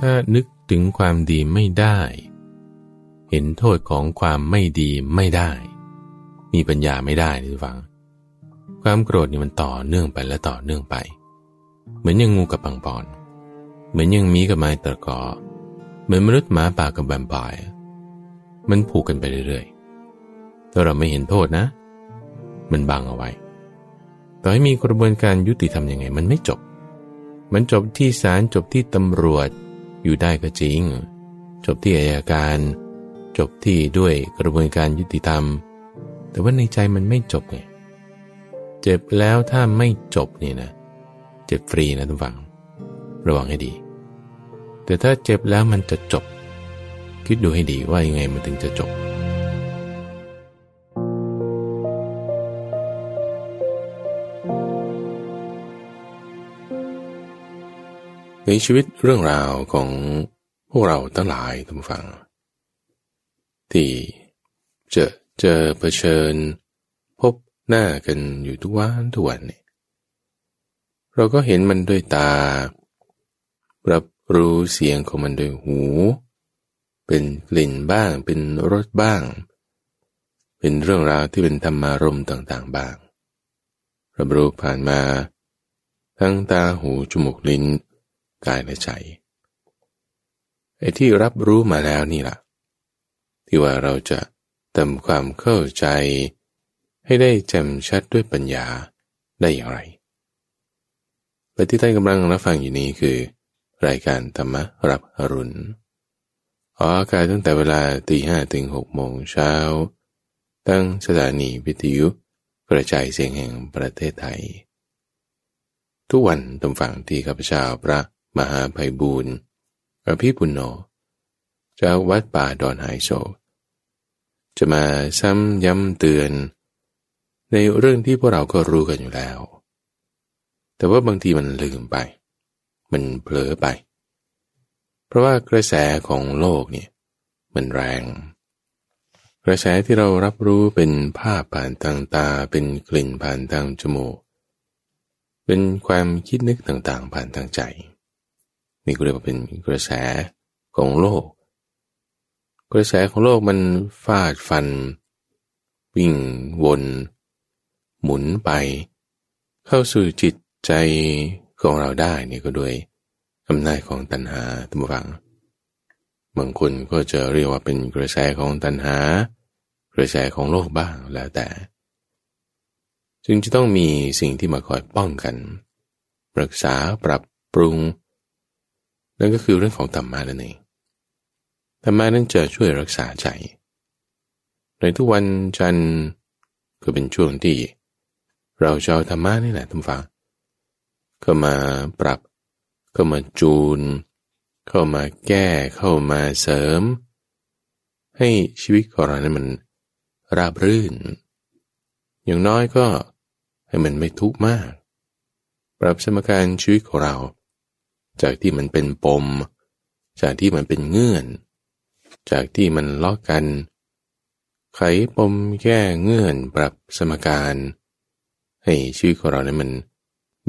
ถ้านึกถึงความดีไม่ได้ เห็นโทษของความไม่ดีไม่ได้ มีปัญญาไม่ได้ทุกฝัง ความโกรธนี่มันต่อเนื่องไปและต่อเนื่องไป เหมือนยังงูกับปังปอน เหมือนยังมีกับไม้ตะกอเหมือนมนุษย์หมาป่ากับแวมไพร์มันผูกกันไปเรื่อยๆถ้าเราไม่เห็นโทษนะ มันบังเอาไว้ ต่อให้มีกระบวนการยุติธรรมยังไง มันไม่จบ มันจบที่ศาลจบที่ตำรวจ อยู่ได้ก็จริง จบที่อายการ จบที่ด้วยกระบวนการยุติธรรม แต่ว่าในใจมันไม่จบไงเจ็บแล้วถ้าไม่จบเนี่ยนะเจ็บฟรีนะทุกฝัง ระวังให้ดี แต่ถ้าเจ็บแล้วมันจะจบ คิดดูให้ดีว่ายังไงมันถึงจะจบ ในชีวิตเรื่องราวของพวกเราทั้งหลายท่านผู้ฟัง ที่เจอเจอเผชิญ พบหน้ากันอยู่ทุกวันทุกวันเนี่ยเราก็เห็นมันด้วยตา รับรู้เสียงของมันด้วยหู เป็นกลิ่นบ้าง เป็นรสบ้าง เป็นเรื่องราวที่เป็นธรรมารมต่างๆบ้าง รับรู้ผ่านมา ทั้งตาหูจมูกลิ้น กายและใจไอ้ที่รับรู้มาแล้วนี่ล่ะ ที่ว่าเราจะทำความเข้าใจ ให้ได้แจ่มชัดด้วยปัญญาได้อย่างไรและที่ท่านกำลังรับฟังอยู่นี้คือ รายการธรรมรับอรุณออกอากาศตั้งแต่เวลาตีห้ถึงหกโมงเช้า ตั้งสถานีวิทยุกระจายเสียงแห่งประเทศไทย ทุกวันตรงฝั่งที่ข้าพเจ้าพระ มหาภัยบูรณ์อภิปุณโญจากวัดป่าดอนไฮโซจะมาซ้ำย้ำเตือน ในเรื่องที่พวกเราก็รู้กันอยู่แล้ว แต่ว่าบางทีมันลืมไป มันเผลอไป เพราะว่ากระแสของโลกเนี่ยมันแรง กระแสที่เรารับรู้เป็นภาพผ่านทางตา เป็นกลิ่นผ่านทางจมูก เป็นความคิดนึกต่างๆ ผ่านทางใจ นี่ก็เรียกว่าเป็นกระแสของโลก กระแสของโลกมันฟาดฟัน วิ่งวน หมุนไป เข้าสู่จิตใจของเราได้นี่ก็ด้วยอำนาจของตัณหาตัมฟังบางคนก็จะเรียกว่าเป็นกระแสของตัณหา กระแสของโลกบ้างแล้วแต่ จึงจะต้องมีสิ่งที่มาคอยป้องกัน รักษาปรับปรุง นั่นก็คือเรื่องของธรรมะนั่นเองธรรมะนั้นจะช่วยรักษาใจ ในทุกวันจันทร์ก็เป็นช่วงที่ เราจะเอาธรรมะนี่แหละทุกฝังเข้ามาปรับ เข้ามาจูน เข้ามาแก้เข้ามาเสริม ให้ชีวิตของเรานั้นมันราบรื่น อย่างน้อยก็ให้มันไม่ทุกข์มาก ปรับสมการชีวิตของเรา จากที่มันเป็นปม จากที่มันเป็นเงื่อน จากที่มันล็อกกัน ไขปมแก้เงื่อนปรับสมการ ให้ชีวิตของเราเนี่ยมัน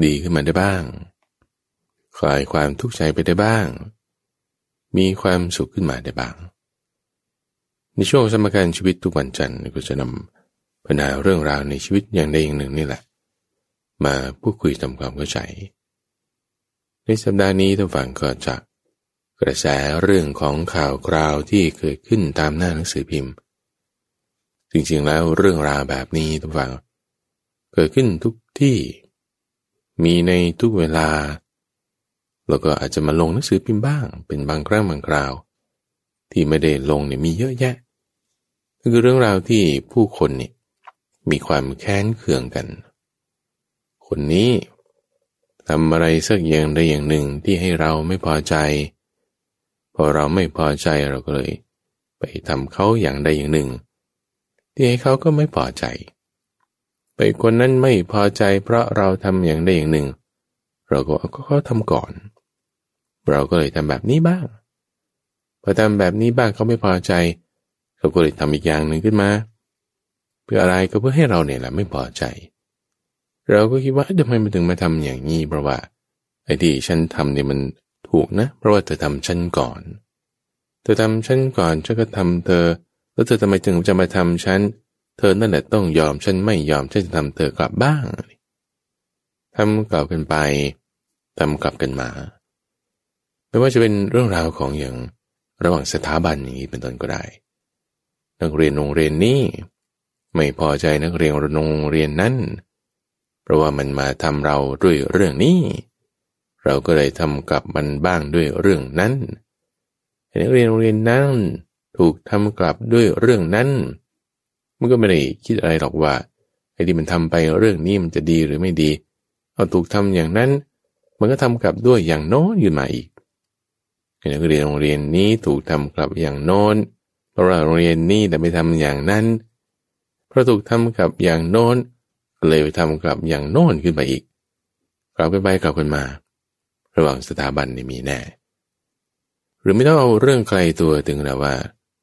ดีขึ้นมาได้บ้าง คลายความทุกข์ใจไปได้บ้าง มีความสุขขึ้นมาได้บ้าง ในช่วงสมการชีวิตทุกวันจันทร์ก็จะนำปัญหาเรื่องราวในชีวิตอย่างใดอย่างหนึ่งนี่แหละ มาพูดคุยทำความเข้าใจ ในสัปดาห์นี้ท่านฟังก็จะกระแสเรื่องของข่าวคราวที่เกิดขึ้นตามหน้าหนังสือพิมพ์ จริงๆแล้วเรื่องราวแบบนี้ท่านฟัง เกิดขึ้นทุกที่ มีในทุกเวลา แล้วก็อาจจะมาลงหนังสือพิมพ์บ้าง เป็นบางครั้งบางคราว ที่ไม่ได้ลงเนี่ยมีเยอะแยะก็คือเรื่องราวที่ผู้คนนี่มีความแค้นเคืองกัน คนนี้ ทำอะไรสักอย่างใดอย่างหนึ่งที่ให้เราไม่พอใจ พอเราไม่พอใจเราก็เลย ไปทำเขาอย่างใดอย่างหนึ่ง ที่ให้เขาก็ไม่พอใจ ไปคนนั้นไม่พอใจ เพราะเราทำอย่างใดอย่างหนึ่ง เราก็ก็เขาทำก่อน เราก็เลยทำแบบนี้บ้างพอทำแบบนี้บ้างเขาไม่พอใจเขาก็เลยทำอีกอย่างหนึ่งขึ้นมา เพื่ออะไรก็เพื่อให้เราเนี่ยแหละไม่พอใจ เราก็คิดว่าทำไมมันถึงมาทำอย่างนี้เพราะว่าไอ้ที่ฉันทำเนี่ยมันถถูกนะ เพราะว่าเธอทำฉันก่อน เธอทำฉันก่อนฉันก็ทำเธอ แล้วเธอทำไมถึงจะมาทำฉัน เธอนั่นแหละต้องยอมฉันไม่ยอมฉันจะทำเธอกลับบ้างทำกลับกันไปทำกลับกันมา ไม่ว่าจะเป็นเรื่องราวของอย่างระหว่างสถาบันอย่างนี้เป็นต้นก็ได้ นักเรียนโรงเรียนนี้ ไม่พอใจนักเรียนโรงเรียนนั้น เพราะว่ามันมาทำเราด้วยเรื่องนี้ เราก็เลยทำกับมันบ้างด้วยเรื่องนั้นนักเรียนโรงเรียนนั้นถูกทำกลับด้วยเรื่องนั้น มันก็ไม่ได้คิดอะไรหรอกว่าไอ้ที่มันทำไปเรื่องนี้มันจะดีหรือไม่ดีเอาถูกทำอย่างนั้น มันก็ทำกลับด้วยอย่างโน้นอยู่มาอีกนักเรียนโรงเรียนนี้ถูกทำกลับอย่างโน้นเพราะว่าโรงเรียนนี้แต่ไม่ทำอย่างนั้นเพราะถูกทำกลับอย่างโน้น เลยไปทำกับอย่างโน้นขึ้นไปอีก กลับกันไปกลับกันมา ระหว่างสถาบันนี่มีแน่ หรือไม่ต้องเอาเรื่องใครตัวถึงแล้วว่า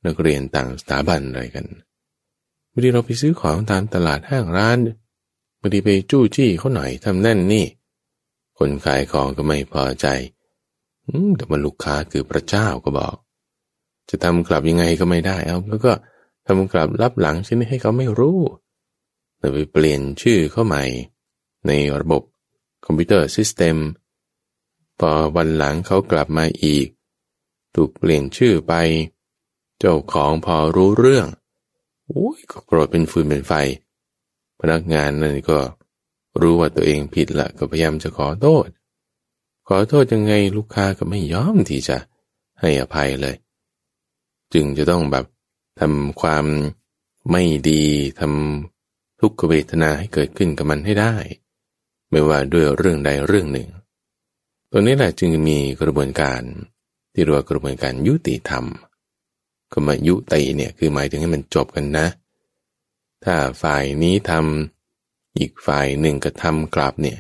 นักเรียนต่างสถาบันอะไรกันบางทีเราไปซื้อของตามตลาดห้างร้านบางทีไปจู้จี้เขาหน่อยทำนั่นนี่ คนขายของก็ไม่พอใจแต่มันลูกค้าคือพระเจ้าก็บอก จะทำกลับยังไงก็ไม่ได้ เอาแล้วก็ทำกลับรับหลังชนิดให้เขาไม่รู้ แต่ไปเปลี่ยนชื่อเข้าใหม่ ในระบบคอมพิวเตอร์ซิสเต็มพอวันหลังเขากลับมาอีก ถูกเปลี่ยนชื่อไป เจ้าของพอรู้เรื่องโอ้ยก็โกรธเป็นฟืนเป็นไฟ พนักงานนั่นก็รู้ว่าตัวเองผิดละก็พยายามจะขอโทษ ขอโทษยังไงลูกค้าก็ไม่ยอมที่จะให้อภัยเลย จึงจะต้องแบบทำความไม่ดีทำ ทุกขเวทนาให้เกิดขึ้นกับมันให้ได้ ไม่ว่าด้วยเรื่องใดเรื่องหนึ่งตัวนี้แหละจึงมีกระบวนการที่เรียกว่ากระบวนการยุติธรรมคำว่ายุติเนี่ยคือหมายถึงให้มันจบกันนะ ถ้าฝ่ายนี้ทำอีกฝ่ายหนึ่งก็ทำกลับเนี่ย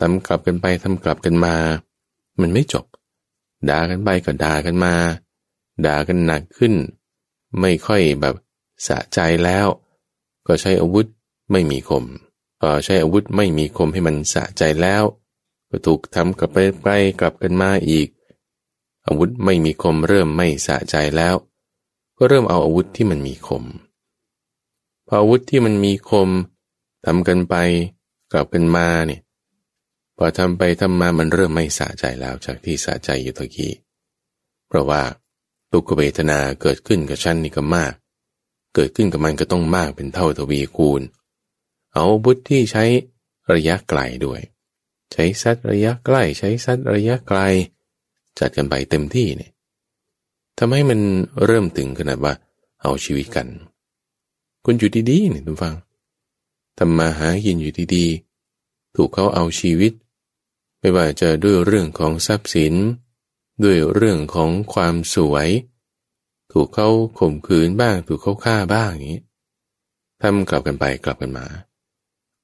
ทำกลับกันไปทำกลับกันมา มันไม่จบ ด่ากันไปก็ด่ากันมา ด่ากันหนักขึ้น ไม่ค่อยแบบสะใจแล้ว ก็ใช้อาวุธไม่มีคมพอใช้อาวุธไม่มีคมให้มันสะใจแล้ว ก็ถูกทำกลับไปไปกลับกันมาอีก อาวุธไม่มีคมเริ่มไม่สะใจแล้ว ก็เริ่มเอาอาวุธที่มันมีคมพออาวุธที่มันมีคมทำกันไปกลับกันมาเนี่ยพอทำไปทำมามันเริ่มไม่สะใจแล้วจากที่สะใจอยู่ตะกี้เพราะว่าทุกขเวทนาเกิดขึ้นกับฉันนี่ก็มาก เกิดขึ้นกับมันก็ต้องมากเป็นเท่าทวีคูณ เอาบุตรที่ใช้ระยะไกลด้วย ใช้ซัดระยะใกล้ใช้ซัดระยะไกล จัดกันไปเต็มที่เนี่ยทำให้มันเริ่มถึงขนาดว่าเอาชีวิตกัน คุณอยู่ดีๆเนี่ยทุกฟังทำมาหากินอยู่ดีๆ ถูกเขาเอาชีวิต ไม่ว่าจะด้วยเรื่องของทรัพย์สิน ด้วยเรื่องของความสวย ถูกเขาข่มขืนบ้าง ถูกเขาฆ่าบ้างอย่างนี้ทำกลับกันไปกลับกันมา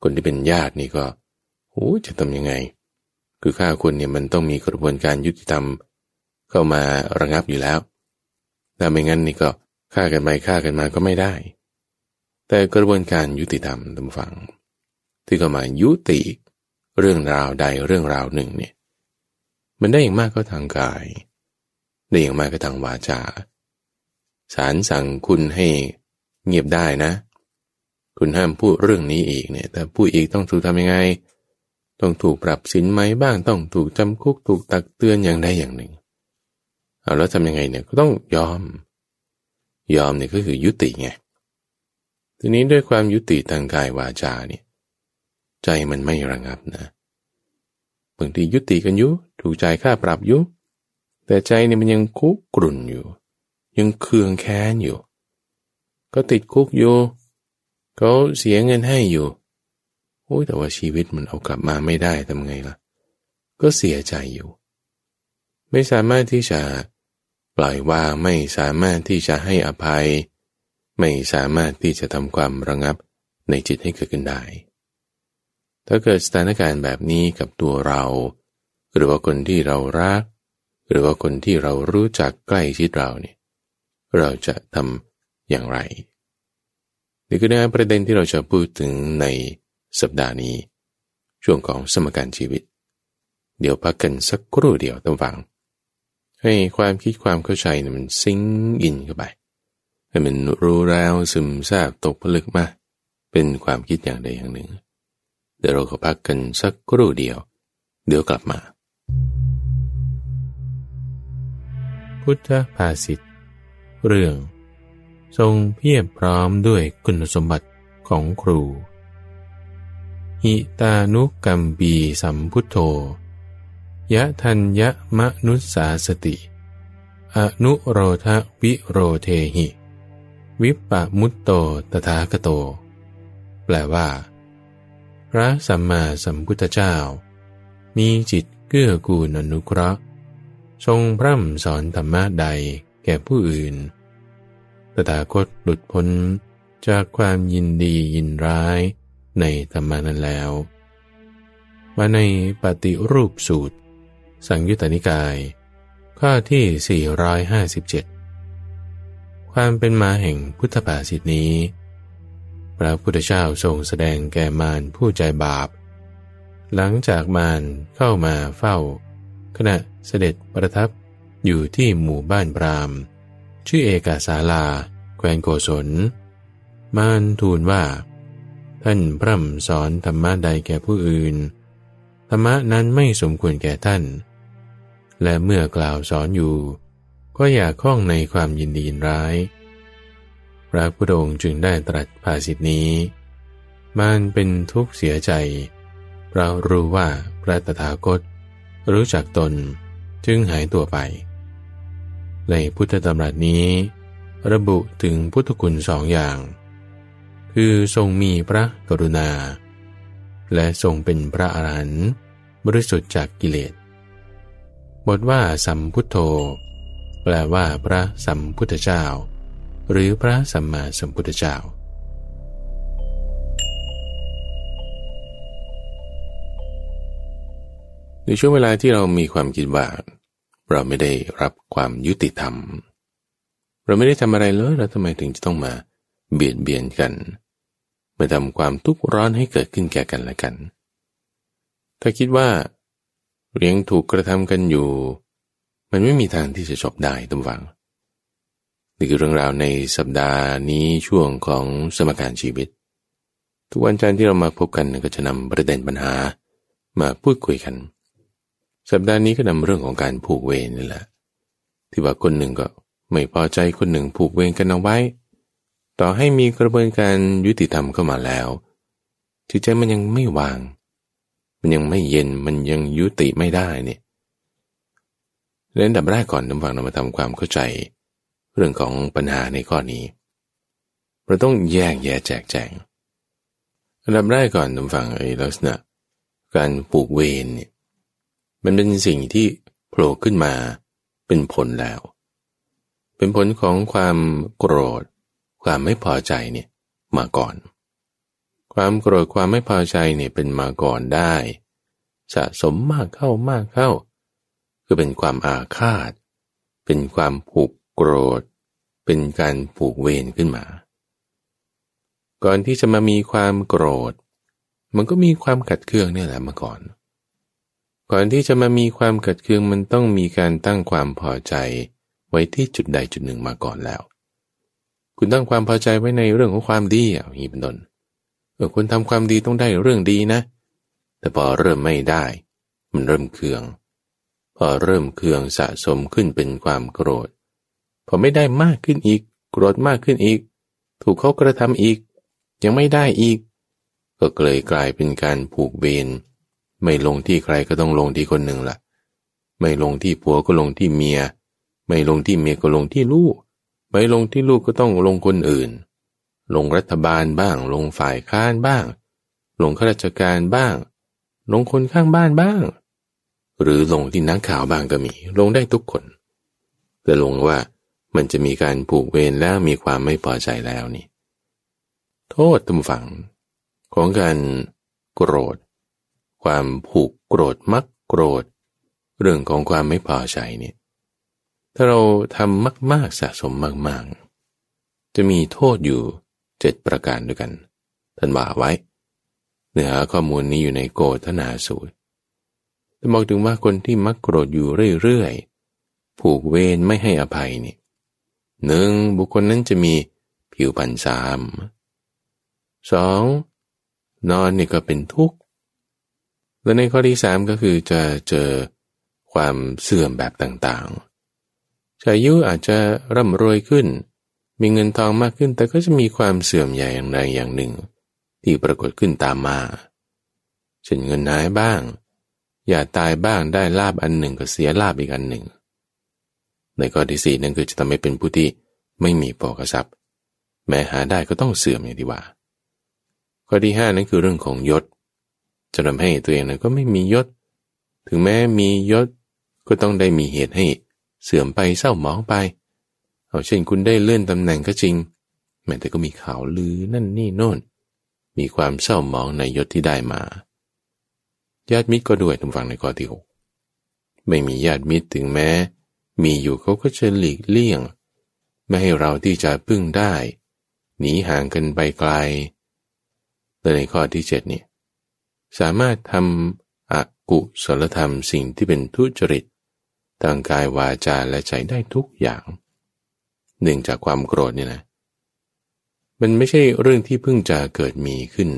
คนที่เป็นญาตินี่ก็โอ้จะทำยังไง คือฆ่าคนเนี่ยมันต้องมีกระบวนการยุติธรรม เข้ามาระงับอยู่แล้วถ้าไม่งั้นนี่ก็ฆ่ากันไปฆ่ากันมาก็ไม่ได้ แต่กระบวนการยุติธรรมตามฟัง ที่เข้ามายุติเรื่องราวใดเรื่องราวหนึ่งเนี่ยมันได้อย่างมากก็ทางกาย ได้อย่างมากก็ทางวาจา สารสั่งคุณให้เงียบได้นะ คุณห้ามพูดเรื่องนี้อีกเนี่ยแต่พูดอีกต้องถูกทำยังไง ต้องถูกปรับสินไหมบ้างต้องถูกจำคุกถูกตักเตือนอย่างใดอย่างหนึ่งเอาแล้วทำยังไงเนี่ยก็ต้องยอม ยอมเนี่ยก็คือยุติไงทีนี้ด้วยความยุติทางกายวาจาเนี่ยใจมันไม่ระงับนะบางทียุติกันอยู่ถูกใจค่าปรับอยู่แต่ใจเนี่ยมันยังคุกกรุ่นอยู่ ยังเคืองแค้นอยู่ ก็ติดคุกอยู่เขาเสียเงินให้อยู่โอ้ยแต่ว่าชีวิตมันเอากลับมาไม่ได้ทำไงล่ะ ก็เสียใจอยู่ ไม่สามารถที่จะปล่อยวางไม่สามารถที่จะให้อภัย ไม่สามารถที่จะทำความระงับในจิตให้เกิดขึ้นได้ ถ้าเกิดสถานการณ์แบบนี้กับตัวเรา หรือว่าคนที่เรารัก หรือว่าคนที่เรารู้จักใกล้ชิดเราเนี่ย เราจะทำอย่างไรนี่คือเนื้ประเด็นที่เราจะพูดถึงในสัปดาห์นี้ ช่วงของสมการชีวิต เดี๋ยวพักกันสักครู่เดียวต้องฟัง ให้ความคิดความเข้าใจมันซิงอินเข้าไปให้มันรู้แล้วซึมซาบตกผลึกมาเป็นความคิดอย่างใดอย่างหนึ่ง เดี๋ยวเราก็พักกันสักครู่เดียว เดี๋ยวกลับมา พุทธภาษิต เรื่อง ทรงเพียบพร้อมด้วยคุณสมบัติของครู หิตานุกัมปีสัมพุทโธ ยะทัญญะมะนุสาสติ อนุโรธวิโรเทหิ วิปปะมุตโตตถาคโต แปลว่า พระสัมมาสัมพุทธเจ้า มีจิตเกื้อกูลอนุเคราะห์ ทรงพร่ำสอนธรรมะใด แก่ผู้อื่น ตถาคตหลุดพ้นจากความยินดียินร้ายในธรรมานั้นแล้ว มาในปฏิรูปสูตร สังยุตตนิกาย ข้อที่ 457 ความเป็นมาแห่งพุทธภาษิตนี้ พระพุทธเจ้าทรงแสดงแก่มารผู้ใจบาป หลังจากมารเข้ามาเฝ้า ขณะเสด็จประทับ อยู่ที่หมู่บ้านพรามชื่อเอกาสาลา แควนโกศล มารทูลว่า ท่านพร่ำสอนธรรมะใดแก่ผู้อื่น ธรรมะนั้นไม่สมควรแก่ท่าน และเมื่อกล่าวสอนอยู่ ก็อย่าข้องในความยินดียินร้าย พระพุทธองค์จึงได้ตรัสภาษิตนี้มันเป็นทุกข์เสียใจเรารู้ว่าพระตถาคตรู้จักตนจึงหายตัวไป ในพุทธธรรมรัตนี้ ระบุถึงพุทธคุณสองอย่าง คือทรงมีพระกรุณา และทรงเป็นพระอรหันต์บริสุทธิ์จากกิเลสบทว่าสัมพุทโธ แปลว่าพระสัมพุทธเจ้า หรือพระสัมมาสัมพุทธเจ้าในช่วงเวลาที่เรามีความคิดว่า เราไม่ได้รับความยุติธรรม เราไม่ได้ทำอะไรเลยแล้วทำไมถึงจะต้องมาเบียดเบียนกันมาทำความทุกข์ร้อนให้เกิดขึ้นแก่กันและกัน ถ้าคิดว่าเลี้ยงถูกกระทำกันอยู่ มันไม่มีทางที่จะจบได้ตั้งวังนี่คือเรื่องราวในสัปดาห์นี้ช่วงของสมการชีวิต ทุกวันจันทร์ที่เรามาพบกันก็จะนำประเด็นปัญหามาพูดคุยกัน สัปดาห์นี้ก็นำเรื่องของการผูกเวรนี่แหละ ที่ว่าคนหนึ่งก็ไม่พอใจคนหนึ่งผูกเวรกันเอาไว้ ต่อให้มีกระบวนการยุติธรรมเข้ามาแล้วจิตใจมันยังไม่วาง มันยังไม่เย็นมันยังยุติไม่ได้เนี่ยเรื่องดับแรกก่อนน้ำฟังเรามาทำความเข้าใจ เรื่องของปัญหาในข้อนี้เราต้องแยกแยะแจกแจงอันดับแรกก่อนน้ำฟังไอ้ลักษณะ การปลูกเวรเนี่ย มันเป็นสิ่งที่โผล่ขึ้นมาเป็นผลแล้ว เป็นผลของความโกรธ ความไม่พอใจเนี่ยมาก่อน ความโกรธความไม่พอใจเนี่ยเป็นมาก่อนได้ สะสมมากเข้ามากเข้า คือเป็นความอาฆาต เป็นความผูกโกรธ เป็นการผูกเวรขึ้นมา ก่อนที่จะมามีความโกรธ มันก็มีความกัดเคืองเนี่ยแหละมาก่อน ก่อนที่จะมามีความเกัดเคืองมันต้องมีการตั้งความพอใจ ไว้ที่จุดใดจุดหนึ่งมาก่อนแล้ว คุณตั้งความพอใจไว้ในเรื่องของความดีอย่างนี้เป็นต้นเออคุณทำความดีต้องได้เรื่องดีนะ แต่พอเริ่มไม่ได้ มันเริ่มเคือง พอเริ่มเคืองสะสมขึ้นเป็นความโกรธ พอไม่ได้มากขึ้นอีก โกรธมากขึ้นอีก ถูกเขากระทำอีก ยังไม่ได้อีก ก็เลยกลายเป็นการผูกเบน ไม่ลงที่ใครก็ต้องลงที่คนหนึ่งละ่ะ ไม่ลงที่ผัวก็ลงที่เมีย ไม่ลงที่เมียก็ลงที่ลูกไปลงที่ลูกก็ต้องลงคนอื่น ลงรัฐบาลบ้าง ลงฝ่ายค้านบ้าง ลงข้าราชการบ้าง ลงคนข้างบ้านบ้าง หรือลงที่นักข่าวบ้างก็มี ลงได้ทุกคน แต่ลงว่ามันจะมีการผูกเวรแล้วมีความไม่พอใจแล้วนี่ โทษตุมฝัง ของการโกรธ ความผูกโกรธมักโกรธ เรื่องของความไม่พอใจนี่ถ้าเราทำมาก ๆสะสมมาก ๆ จะมีโทษอยู่เจ็ดประการด้วยกันท่านว่าไว้ เนื้อข้อมูลนี้อยู่ในโกธนาสูตรแต่บอกถึงว่าคนที่มักโกรธอยู่เรื่อยๆผูกเวรไม่ให้อภัยนี่หนึ่งบุคคลนั้นจะมีผิวพรรณสามสองนอนนี่ก็เป็นทุกข์ และในข้อที่สามก็คือจะเจอความเสื่อมแบบต่างๆชายุอาจจะร่ำรวยขึ้น มีเงินทองมากขึ้น แต่ก็จะมีความเสื่อมใหญ่อย่างใดอย่างหนึ่ง ที่ปรากฏขึ้นตามมาเช่นเงินหายบ้าง อย่าตายบ้างได้ลาบอันหนึ่งก็เสียลาบอีกอันหนึ่ง ในข้อที่สี่นั่นคือจะทำให้เป็นผู้ที่ไม่มีปอกทรัพย์ แม้หาได้ก็ต้องเสื่อมอย่างที่ว่า ข้อที่ห้านั่นคือเรื่องของยศ จะทำให้ตัวเองนั้นก็ไม่มียศ ถึงแม้มียศก็ต้องได้มีเหตุให้เสื่อมไปเศร้าหมองไป เอาเช่นคุณได้เลื่อนตำแหน่งก็จริง แม้แต่ก็มีข่าวลือนั่นนี่โน่น มีความเศร้าหมองในยศที่ได้มาญาติมิตรก็ด้วยทุกฝั่งในข้อที่หกไม่มีญาติมิตรถึงแม้ มีอยู่เขาก็จะหลีกเลี่ยง ไม่ให้เราที่จะพึ่งได้ หนีห่างกันไปไกลแต่ในข้อที่เจ็ดเนี่ย สามารถทำอกุศลธรรมสิ่งที่เป็นทุจริตทางกายวาจาและใจได้ทุกอย่าง หนึ่งจากความโกรธเนี่ยนะ มันไม่ใช่เรื่องที่เพิ่งจะเกิดมีขึ้น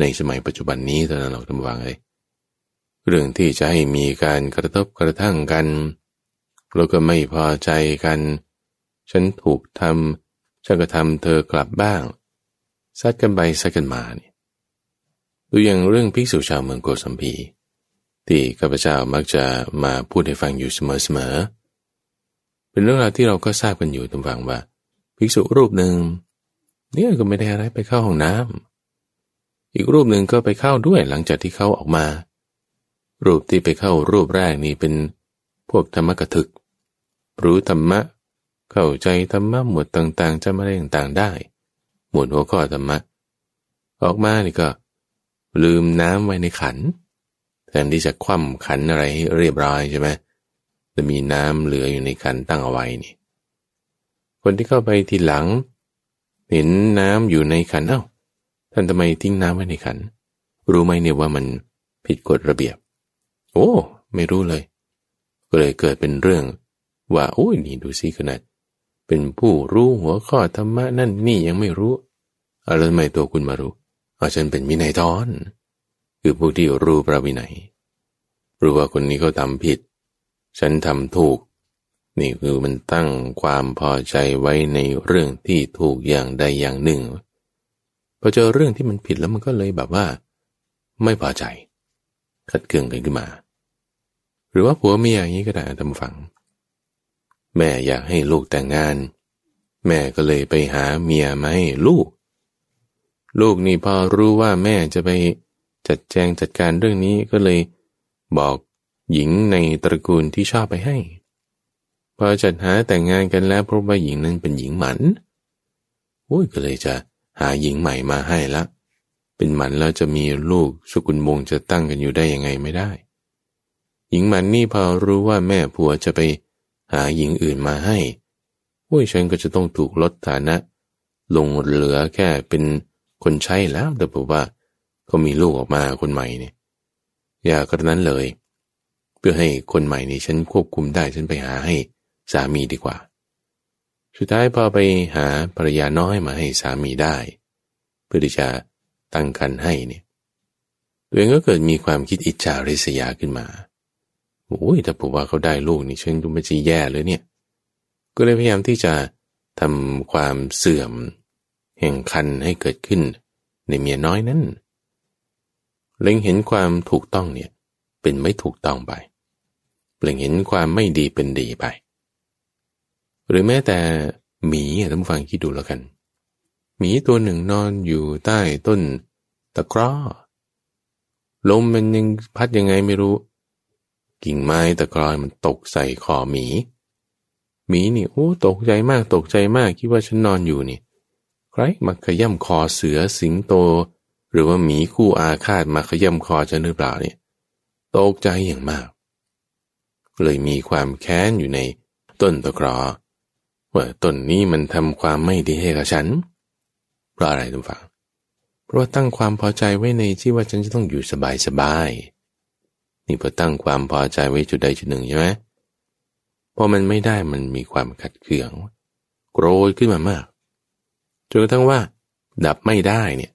ในสมัยปัจจุบันนี้แต่านั้นเราทำวางเลยเรื่องที่จะให้มีการกระทบกระทั่งกัน แล้วก็ไม่พอใจกัน ฉันถูกทำฉันก็ทำเธอกลับบ้างซัดกันไปซัดกันมาเนี่ย ดูอย่างเรื่องภิกษุชาวเมืองโกสัมพีที่ข้าพเจ้ามักจะมาพูดให้ฟังอยู่เสมอๆเป็นเรื่องราวที่เราก็ทราบกันอยู่ทุกฝังว่าภิกษุรูปหนึ่งเนี่ยก็ไม่ได้อะไรไปเข้าห้องน้ำอีกรูปหนึ่งก็ไปเข้าด้วยหลังจากที่เขาออกมา รูปที่ไปเข้ารูปแรกนี้เป็นพวกธรรมกถึก รู้ธรรมะ เข้าใจธรรมะหมวดต่างๆจะมาอะไรต่างๆได้ หมวดหัวข้อธรรมะ ออกมานี่ก็ ลืมน้ำไว้ในขันแทนที่จะคว่ำขันอะไรให้เรียบร้อยใช่ไหมจะมีน้ำเหลืออยู่ในขันตั้งเอาไว้นี่ คนที่เข้าไปทีหลัง เห็นน้ำอยู่ในขันเอ้า ท่านทำไมทิ้งน้ำไว้ในขัน รู้ไหมเนี่ยว่ามันผิดกฎระเบียบ โอ้ ไม่รู้เลย ก็เลยเกิดเป็นเรื่อง ว่าโอ้ยนี่ดูสิขนาดเป็นผู้รู้หัวข้อธรรมะนั่นนี่ยังไม่รู้อะไรทำไมตัวคุณมารู้ อาฉันเป็นมินัยทอน คือผู้ที่รู้พระวินัย รู้ว่าคนนี้เขาทำผิด ฉันทำถูก นี่คือมันตั้งความพอใจไว้ในเรื่องที่ถูกอย่างใดอย่างหนึ่งพอเจอเรื่องที่มันผิดแล้วมันก็เลยแบบว่า ไม่พอใจ ขัดเคืองกันขึ้นมา หรือว่าผัวเมียอย่างนี้ก็ได้ทำฝัง แม่อยากให้ลูกแต่งงาน แม่ก็เลยไปหาเมียมาให้ลูก ลูกนี่พอรู้ว่าแม่จะไปจัดแจงจัดการเรื่องนี้ก็เลยบอกหญิงในตระกูลที่ชอบไปให้ พอจัดหาแต่งงานกันแล้วพบว่าหญิงนั้นเป็นหญิงหมันโอ้ยก็เลยจะหาหญิงใหม่มาให้ละ เป็นหมันแล้วจะมีลูกสกุลวงจะตั้งกันอยู่ได้ยังไงไม่ได้ หญิงหมันนี่พอรู้ว่าแม่ผัวจะไปหาหญิงอื่นมาให้โอ้ยฉันก็จะต้องถูกลดฐานะ ลงเหลือแค่เป็น คนใช้แล้วแต่บอกว่าก็มีลูกออกมาคนใหม่เนี่ยอย่ากระนั้นเลย เพื่อให้คนใหม่นี่ฉันควบคุมได้ฉันไปหาให้สามีดีกว่า สุดท้ายพอไปหาภรรยาน้อยมาให้สามีได้ เพื่อที่จะตั้งคันให้เนี่ยตัวเองก็เกิดมีความคิดอิจฉาริษยาขึ้นมาโอ้ยถ้าผมว่าเขาได้ลูกนี่ฉันดูไม่ใช่แย่เลยเนี่ย ก็เลยพยายามที่จะทำความเสื่อม แห่งคันให้เกิดขึ้นในเมียน้อยนั้น เล็งเห็นความถูกต้องเนี่ยเป็นไม่ถูกต้องไป เล็งเห็นความไม่ดีเป็นดีไป หรือแม้แต่หมีท่านผู้ฟังคิดดูแล้วกัน หมีตัวหนึ่งนอนอยู่ใต้ต้นตะกร้อ ลมมันยังพัดยังไงไม่รู้ กิ่งไม้ตะกร้อมันตกใส่คอหมี หมีนี่โอ้ตกใจมากตกใจมากคิดว่าฉันนอนอยู่นี่ ใครมาขย่ำคอเสือสิงโต หรือว่าหมีคู่อาฆาตมาขย่ำคอฉันหรือเปล่าเนี่ยตกใจอย่างมาก เลยมีความแค้นอยู่ในต้นตะกรอว่าต้นนี้มันทำความไม่ดีให้กับฉันเพราะอะไรทุกฝัง เพราะว่าตั้งความพอใจไว้ในที่ว่าฉันจะต้องอยู่สบายสบายนี่พอตั้งความพอใจไว้จุดใดจุดหนึ่งใช่ไหมพอมันไม่ได้มันมีความขัดเคือง โกรธขึ้นมามาก จนกระทั่งว่า ดับไม่ได้เนี่ย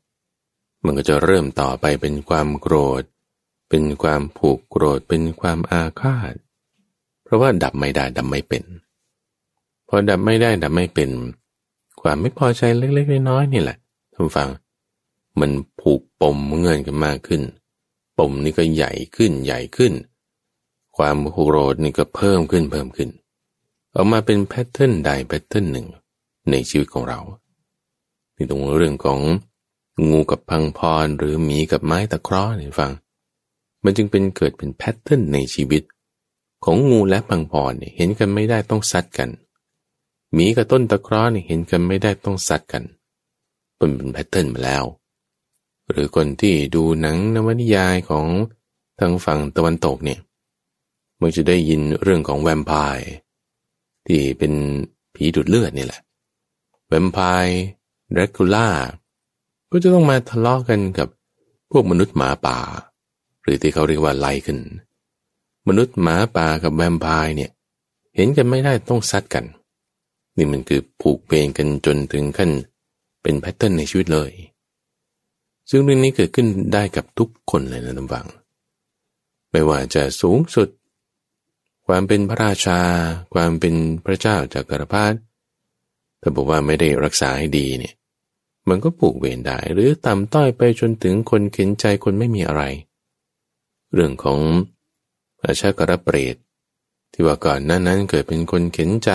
มันก็จะเริ่มต่อไปเป็นความโกรธ เป็นความผูกโกรธ เป็นความอาฆาต เพราะว่าดับไม่ได้ดับไม่เป็น พอดับไม่ได้ดับไม่เป็น ความไม่พอใจเล็กๆน้อยๆนี่แหละท่านฟัง มันผูกปมเงินกันมากขึ้น ปมนี่ก็ใหญ่ขึ้นใหญ่ขึ้น ความโกรธนี่ก็เพิ่มขึ้นเพิ่มขึ้น ออกมาเป็น pattern ใด pattern หนึ่งในชีวิตของเรา นี่ตรงเรื่องของงูกับพังพรหรือหมีกับไม้ตะเคราะห์นี่ฟัง มันจึงเป็นเกิดเป็น pattern ในชีวิต ของงูและพังพอนเนี่ยเห็นกันไม่ได้ต้องซัดกันหมีกับต้นตะเคราะห์นี่เห็นกันไม่ได้ต้องซัดกันเป็นเป็น pattern มาแล้ว หรือคนที่ดูหนังนวนิยายของทางฝั่งตะวันตกเนี่ยมันจะได้ยินเรื่องของแวมไพร์ที่เป็นผีดูดเลือดนี่แหละ แวมไพร์ ดรกูล่าก็จะต้องมาทะเลาะกันกับพวกมนุษย์หมาป่า หรือที่เขาเรียกว่า Lycan มนุษย์หมาป่ากับแวมไพร์เนี่ย เห็นกันไม่ได้ต้องซัดกัน นี่มันคือผูกเวรกันจนถึงขั้นเป็น pattern ในชีวิตเลย ซึ่งเรื่องนี้เกิดขึ้นได้กับทุกคนเลยนะท่านฟัง ไม่ว่าจะสูงสุด ความเป็นพระราชา ความเป็นพระเจ้าจากกรพาดถ้าบอกว่าไม่ได้รักษาให้ดีเนี่ย มันก็ผูกเวรได้ หรือต่ำต้อยไปจนถึงคนเข็นใจคนไม่มีอะไร เรื่องของอาชากรเปรตที่ว่าก่อนนั้นนั้นเกิดเป็นคนเข็นใจ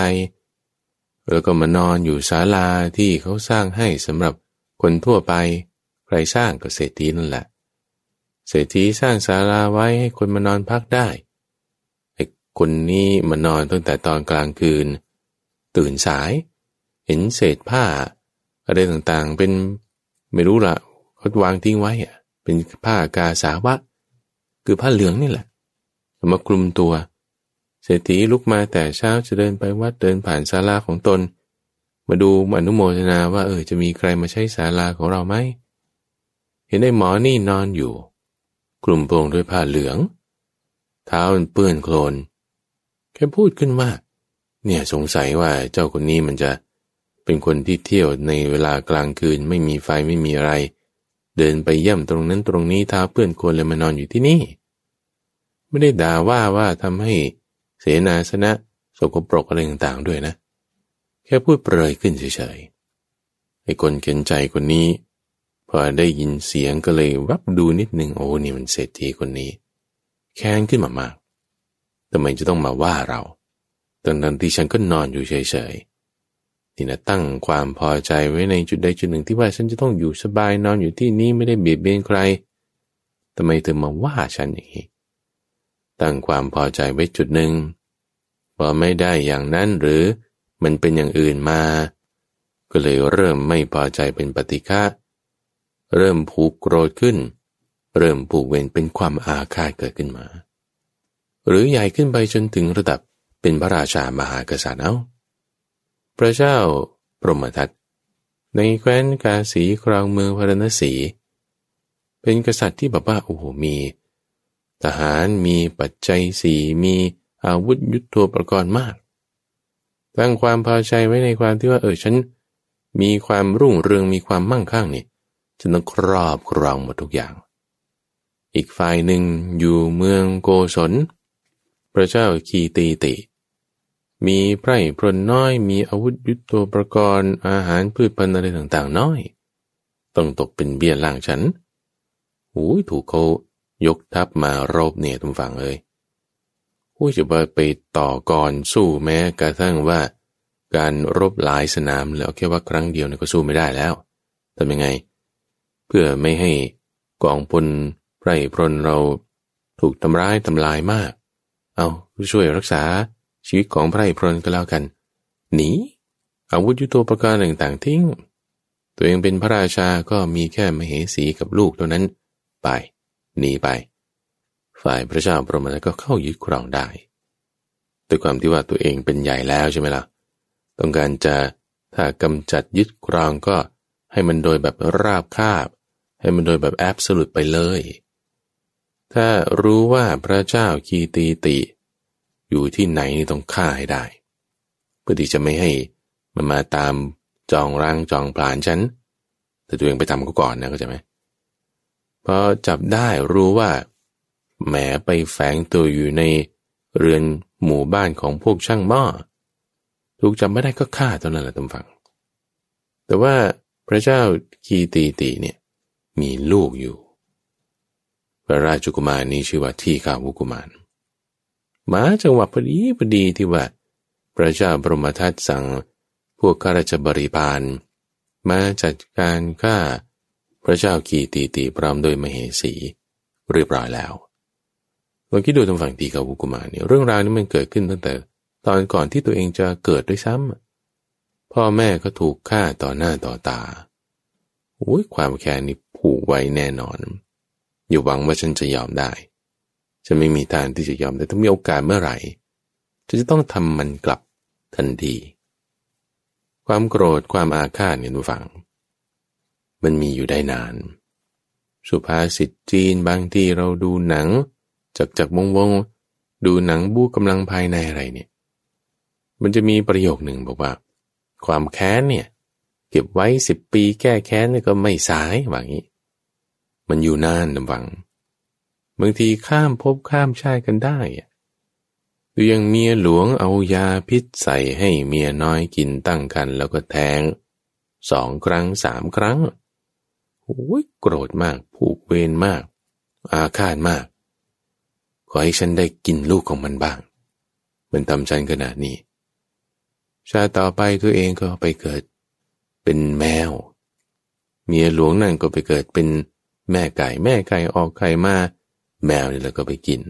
แล้วก็มานอนอยู่ศาลาที่เขาสร้างให้สำหรับคนทั่วไป ใครสร้างก็เศรษฐีนั่นแหละ เศรษฐีสร้างศาลาไว้ให้คนมานอนพักได้ไอ้คนนี้มานอนตั้งแต่ตอนกลางคืน ตื่นสาย เห็นเศษผ้า อะไรต่างๆ เป็นไม่รู้ละเขาวางทิ้งไว้อะเป็นผ้ากาสาวะ คือผ้าเหลืองนี่แหละมาคลุมตัว เศรษฐีลุกมาแต่เช้าจะเดินไปวัดเดินผ่านศาลาของตน มาดูอนุโมทนาว่าเออจะมีใครมาใช้ศาลาของเราไหมเห็นได้หมอนี่นอนอยู่ กลุ่มโปรงด้วยผ้าเหลือง เท้าเปื้อนโคลน แค่พูดขึ้นว่า เนี่ยสงสัยว่าเจ้าคนนี้มันจะ เป็นคนที่เที่ยวในเวลากลางคืนไม่มีไฟไม่มีอะไร เดินไปเยี่ยมตรงนั้นตรงนี้ท้าเพื่อนคนเลยมานอนอยู่ที่นี่ ไม่ได้ด่าว่าว่าทำให้เสนาสนะสกปรกอะไรต่างๆด้วยนะ แค่พูดเปรยขึ้นเฉยๆไอ้คนเข็นใจคนนี้ พอได้ยินเสียงก็เลยวับดูนิดหนึ่งโอ้นี่มันเศรษฐีคนนี้ แค้นขึ้นมามากทำไมจะต้องมาว่าเราตอนนั้นที่ฉันก็นอนอยู่เฉยๆ นี่นะตั้งความพอใจไว้ในจุดใดจุดหนึ่งที่ว่าฉันจะต้องอยู่สบายนอนอยู่ที่นี้ไม่ได้เบียดเบียนใครทำไมเธอมาว่าฉันอย่างนี้ ตั้งความพอใจไว้จุดหนึ่งพอไม่ได้อย่างนั้นหรือมันเป็นอย่างอื่นมา ก็เลยเริ่มไม่พอใจเป็นปฏิฆะเริ่มผูกโกรธขึ้น เริ่มผูกเวรเป็นความอาฆาตเกิดขึ้นมา หรือใหญ่ขึ้นไปจนถึงระดับเป็นพระราชามหากษัตริย์เอา พระเจ้าพรหมทัตในแคว้นกาสีครองเมืองพารณสี เป็นกษัตริย์ที่แบบว่าโอ้โหมี ทหารมีปัจจัยสีมีอาวุธยุทโธปกรณ์มาก ตั้งความพอใจไว้ในความที่ว่าเออฉัน มีความรุ่งเรืองมีความมั่งคั่งนี่ฉันต้องครอบครองหมดทุกอย่าง อีกฝ่ายหนึ่งอยู่เมืองโกศลพระเจ้าคีตีติ มีไพร่พรนน้อย มีอาวุธยุทโธปกรณ์อาหารพืชพันธุ์อะไรต่างๆ น้อย ต้องตกเป็นเบี้ยล่างฉันหูยถูกเขายกทัพมารบเนี่ยทุกฝั่งเลยหูยจะไปไปต่อกรสู้แม้กระทั่งว่า การรบหลายสนามแล้วแค่ว่าครั้งเดียวเนี่ยก็สู้ไม่ได้แล้วทำยังไง เพื่อไม่ให้กองพลไพร่พรนเราถูกทำร้ายทำลายมาก เอาช่วยรักษา ชีวิตของพระอิพรนก็แล้วกัน หนีอาวุธยุโทโธปกรณ์ต่างๆทิ้ง ตัวเองเป็นพระราชาก็มีแค่มเหสีกับลูกเท่านั้น ไปหนีไป ฝ่ายพระเจ้าพระมนัก็เข้ายึดครองได้ด้วยความที่ว่าตัวเองเป็นใหญ่แล้วใช่ไหมละ่ะต้องการจะถ้ากำจัดยึดครองก็ให้มันโดยแบบราบคาบ ให้มันโดยแบบแอบสลุดไปเลย ถ้ารู้ว่าพระเจ้ากีตีติ อยู่ที่ไหนนี่ต้องฆ่าให้ได้ เพื่อที่จะไม่ให้มันมาตามจองรังจองผลานฉัน แต่ตัวเองไปทำก็ก่อนนะก็จะไหมพอจับได้รู้ว่าแหมไปแฝงตัวอยู่ในเรือนหมู่บ้านของพวกช่างหม้อถูกจับไม่ได้ก็ฆ่าตอนนั้นแหละตำฝัง แต่ว่าพระเจ้ากีตีตีเนี่ยมีลูกอยู่ พระราชกุมารนี้ชื่อว่าที่ข้าวุกุมาร มาจังหวะพอดีพอดีที่ว่า พระเจ้าบรมทัตสั่งพวกข้าราชบริพารมาจัดการฆ่า พระเจ้ากีตีตีพร้อมโดยมเหสีเรียบร้อยแล้วลองคิดดูทางฝั่งตีกาวุกุมาเนี่ยเรื่องราวนี้มันเกิดขึ้นตั้งแต่ ตอนก่อนที่ตัวเองจะเกิดด้วยซ้ำพ่อแม่ก็ถูกฆ่าต่อหน้าต่อตาโอ้ยความแค้นนี่ผูกไว้แน่นอน อยู่หวังว่าฉันจะยอมได้ จะไม่มีทางที่จะยอมแต่ถ้ามีโอกาสเมื่อไหร่จะจะต้องทำมันกลับทันที ความโกรธความอาฆาตเนี่ยทุกฝัง มันมีอยู่ได้นาน สุภาษิตจีนบางทีเราดูหนังจากจากวงวงดูหนังบู๊กำลังภายในอะไรเนี่ย มันจะมีประโยคหนึ่งบอกว่า ความแค้นเนี่ย เก็บไว้สิบปีแก้แค้นก็ไม่สายว่างี้ มันอยู่นานดำวัง บางทีข้ามภพข้ามชาติกันได้ือยังเมียหลวงเอายาพิษใส่ให้เมียน้อยกินตั้งคันแล้วก็แทงสองครั้งสามครั้งโอ้ยโกรธมาก ผูกเวรมาก อาฆาตมาก ขอให้ฉันได้กินลูกของมันบ้าง มันทำฉันขนาดนี้ ชาต่อไปตัวเองก็ไปเกิด เป็นแมว เมียหลวงนั่นก็ไปเกิดเป็นแม่ไก่ แม่ไก่ออกไข่มา แมวนี่แล้วก็ไปกิน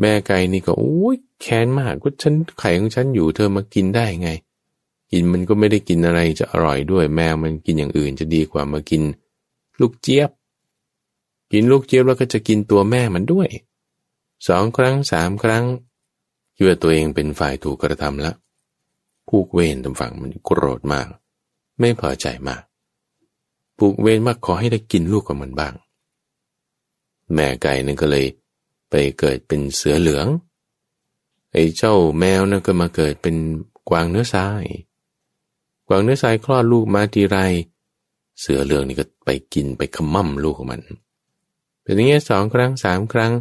แม่ไก่นี่ก็โอ้ยแค้นมากก็ฉันไข่ของฉันอยู่เธอมากินได้ไง กินมันก็ไม่ได้กินอะไรจะอร่อยด้วย แมวมันกินอย่างอื่นจะดีกว่ามากิน ลูกเจี๊ยบ กินลูกเจี๊ยบแล้วก็จะกินตัวแม่มันด้วยสองครั้งสามครั้งคิดว่าตัวเองเป็นฝ่ายถูกกระทำล้วผูกเวรตำฝั่งมันโกรธมาก ไม่พอใจมากผูกเวรมากขอให้ได้กินลูกของมันบ้าง แม่ไก่นั่นก็เลยไปเกิดเป็นเสือเหลือง ไอ้เจ้าแมวนั่นก็มาเกิดเป็นกวางเนื้อทราย กวางเนื้อทรายคลอดลูกมาทีไร เสือเหลืองนี่ก็ไปกินไปขมั่มลูกของมัน เป็นอย่างนี้ยสองครั้งสามครั้ง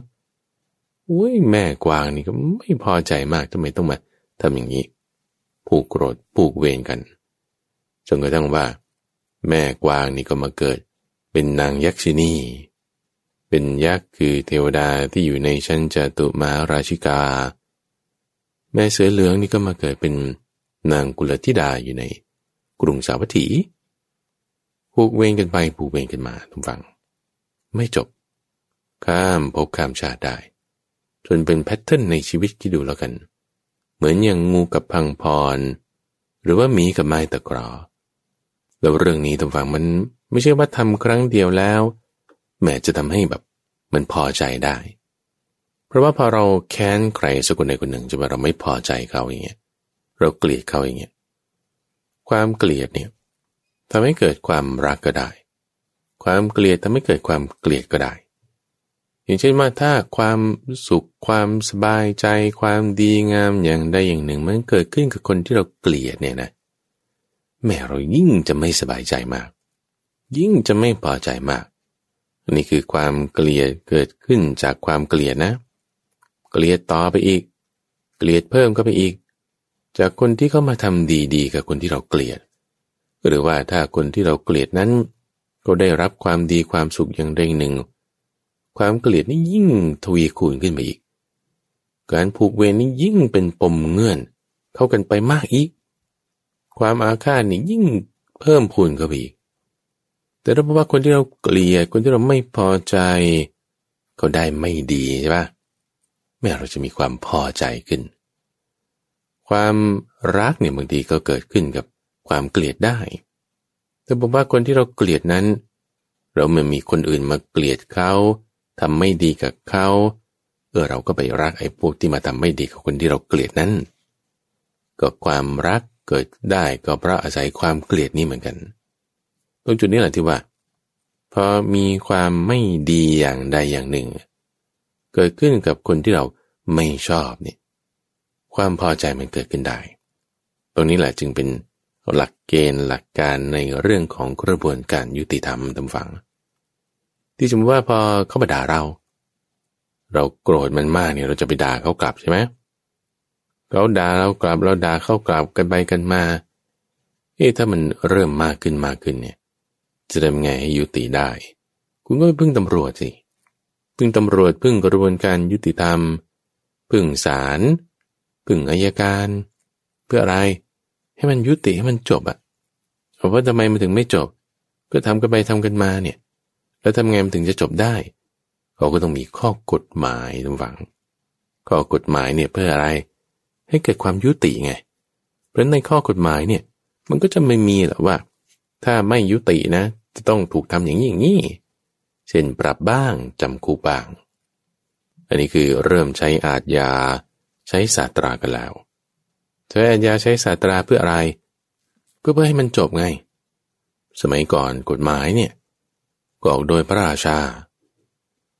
อุ้ยแม่กวางนี่ก็ไม่พอใจมากทำไมต้องมาทำอย่างนี้ ผูกโกรธผูกเวรกันจนกระทั่งว่า แม่กวางนี่ก็มาเกิด เป็นนางยักษินี เป็นยักษ์คือเทวดาที่อยู่ในชั้นจตุมาราชิกา แม่เสือเหลืองนี่ก็มาเกิดเป็นนางกุลธิดาอยู่ในกรุงสาวัตถีผูกเวงกันไปผูกเวงกันมาทุกฝัง ไม่จบ ข้ามพบข้ามชาติได้ จนเป็นแพทเทิร์นในชีวิตที่ดูแล้วกัน เหมือนอย่างงูกับพังพร หรือว่าหมีกับไม้ตะกรอแล้วเรื่องนี้ทุกฝังมันไม่ใช่ว่าทำครั้งเดียวแล้ว แม้จะทำให้แบบมันพอใจได้ เพราะว่าพอเราแค้นใครสักคนใดคนหนึ่งจะว่าเราไม่พอใจเขาอย่างเงี้ยเราเกลียดเขาอย่างเงี้ยความเกลียดเนี่ยทำให้เกิดความรักก็ได้ ความเกลียดทำให้เกิดความเกลียดก็ได้ อย่างเช่นว่าถ้าความสุขความสบายใจ ความดีงามอย่างใดอย่างหนึ่ง มันเกิดขึ้นกับคนที่เราเกลียดเนี่ยนะแม่เรายิ่งจะไม่สบายใจมาก ยิ่งจะไม่พอใจมาก นี่คือความเกลียดเกิดขึ้นจากความเกลียดนะ เกลียดต่อไปอีก เกลียดเพิ่มก็ไปอีก จากคนที่เข้ามาทำดีๆ กับคนที่เราเกลียด หรือว่าถ้าคนที่เราเกลียดนั้น ก็ได้รับความดีความสุขอย่างเร่งหนึ่ง ความเกลียดนี่ยิ่งทวีคูณขึ้นไปอีก การผูกเวรนี่ยิ่งเป็นปมเงื่อน เข้ากันไปมากอีก ความอาฆาตนี่ยิ่งเพิ่มพูนเข้าไปอีก แต่ถ้าว่าคนที่เราเกลียดคนที่เราไม่พอใจ เขาได้ไม่ดีใช่ปะแม้เราจะมีความพอใจขึ้น ความรักเนี่ยบางทีก็เกิดขึ้นกับความเกลียดได้ แต่บอกว่าคนที่เราเกลียดนั้น เราเมื่อมีคนอื่นมาเกลียดเขาทำไม่ดีกับเขาเออเราก็ไปรักไอ้พวกที่มาทำไม่ดีกับคนที่เราเกลียดนั้น ก็ความรักเกิดได้ก็เพราะอาศัยความเกลียดนี่เหมือนกัน ตรงจุดนี้แหละที่ว่าพอมีความไม่ดีอย่างใดอย่างหนึ่ง เกิดขึ้นกับคนที่เราไม่ชอบเนี่ยความพอใจมันเกิดขึ้นได้ ตรงนี้แหละจึงเป็นหลักเกณฑ์หลักการในเรื่องของกระบวนการยุติธรรมตามฝัง ที่สมมติว่าพอเขามาด่าเรา เราโกรธมันมากเนี่ยเราจะไปด่าเขากลับใช่ไหมเขาด่าเรากลับเราด่าเขากลับกันไปกันมา เอ๊ะถ้ามันเริ่มมากขึ้นมากขึ้นเนี่ย จะทำไงให้ยุติได้ คุณก็ไปพึ่งตำรวจสิ พึ่งตำรวจพึ่งกระบวนการยุติธรรม พึ่งศาล พึ่งอายการ เพื่ออะไร ให้มันยุติให้มันจบอะเพราะว่าทำไมมันถึงไม่จบ ก็ทำกันไปทำกันมาเนี่ย แล้วทำไงมันถึงจะจบได้ เขาก็ต้องมีข้อกฎหมายตรงฝัง ข้อกฎหมายเนี่ยเพื่ออะไร ให้เกิดความยุติไง เพราะในข้อกฎหมายเนี่ย มันก็จะไม่มีหรอกว่า ถ้าไม่ยุตินะ จะต้องถูกทำอย่างนี้อย่างนี้เช่นปรับบ้างจำคุกบ้าง อันนี้คือเริ่มใช้อาทยาใช้ศาสตรากันแล้วใช้อาญาใช้ศาสตราเพื่ออะไร เพื่อเพื่อให้มันจบไง สมัยก่อนกฎหมายเนี่ยก็ออกโดยพระราชา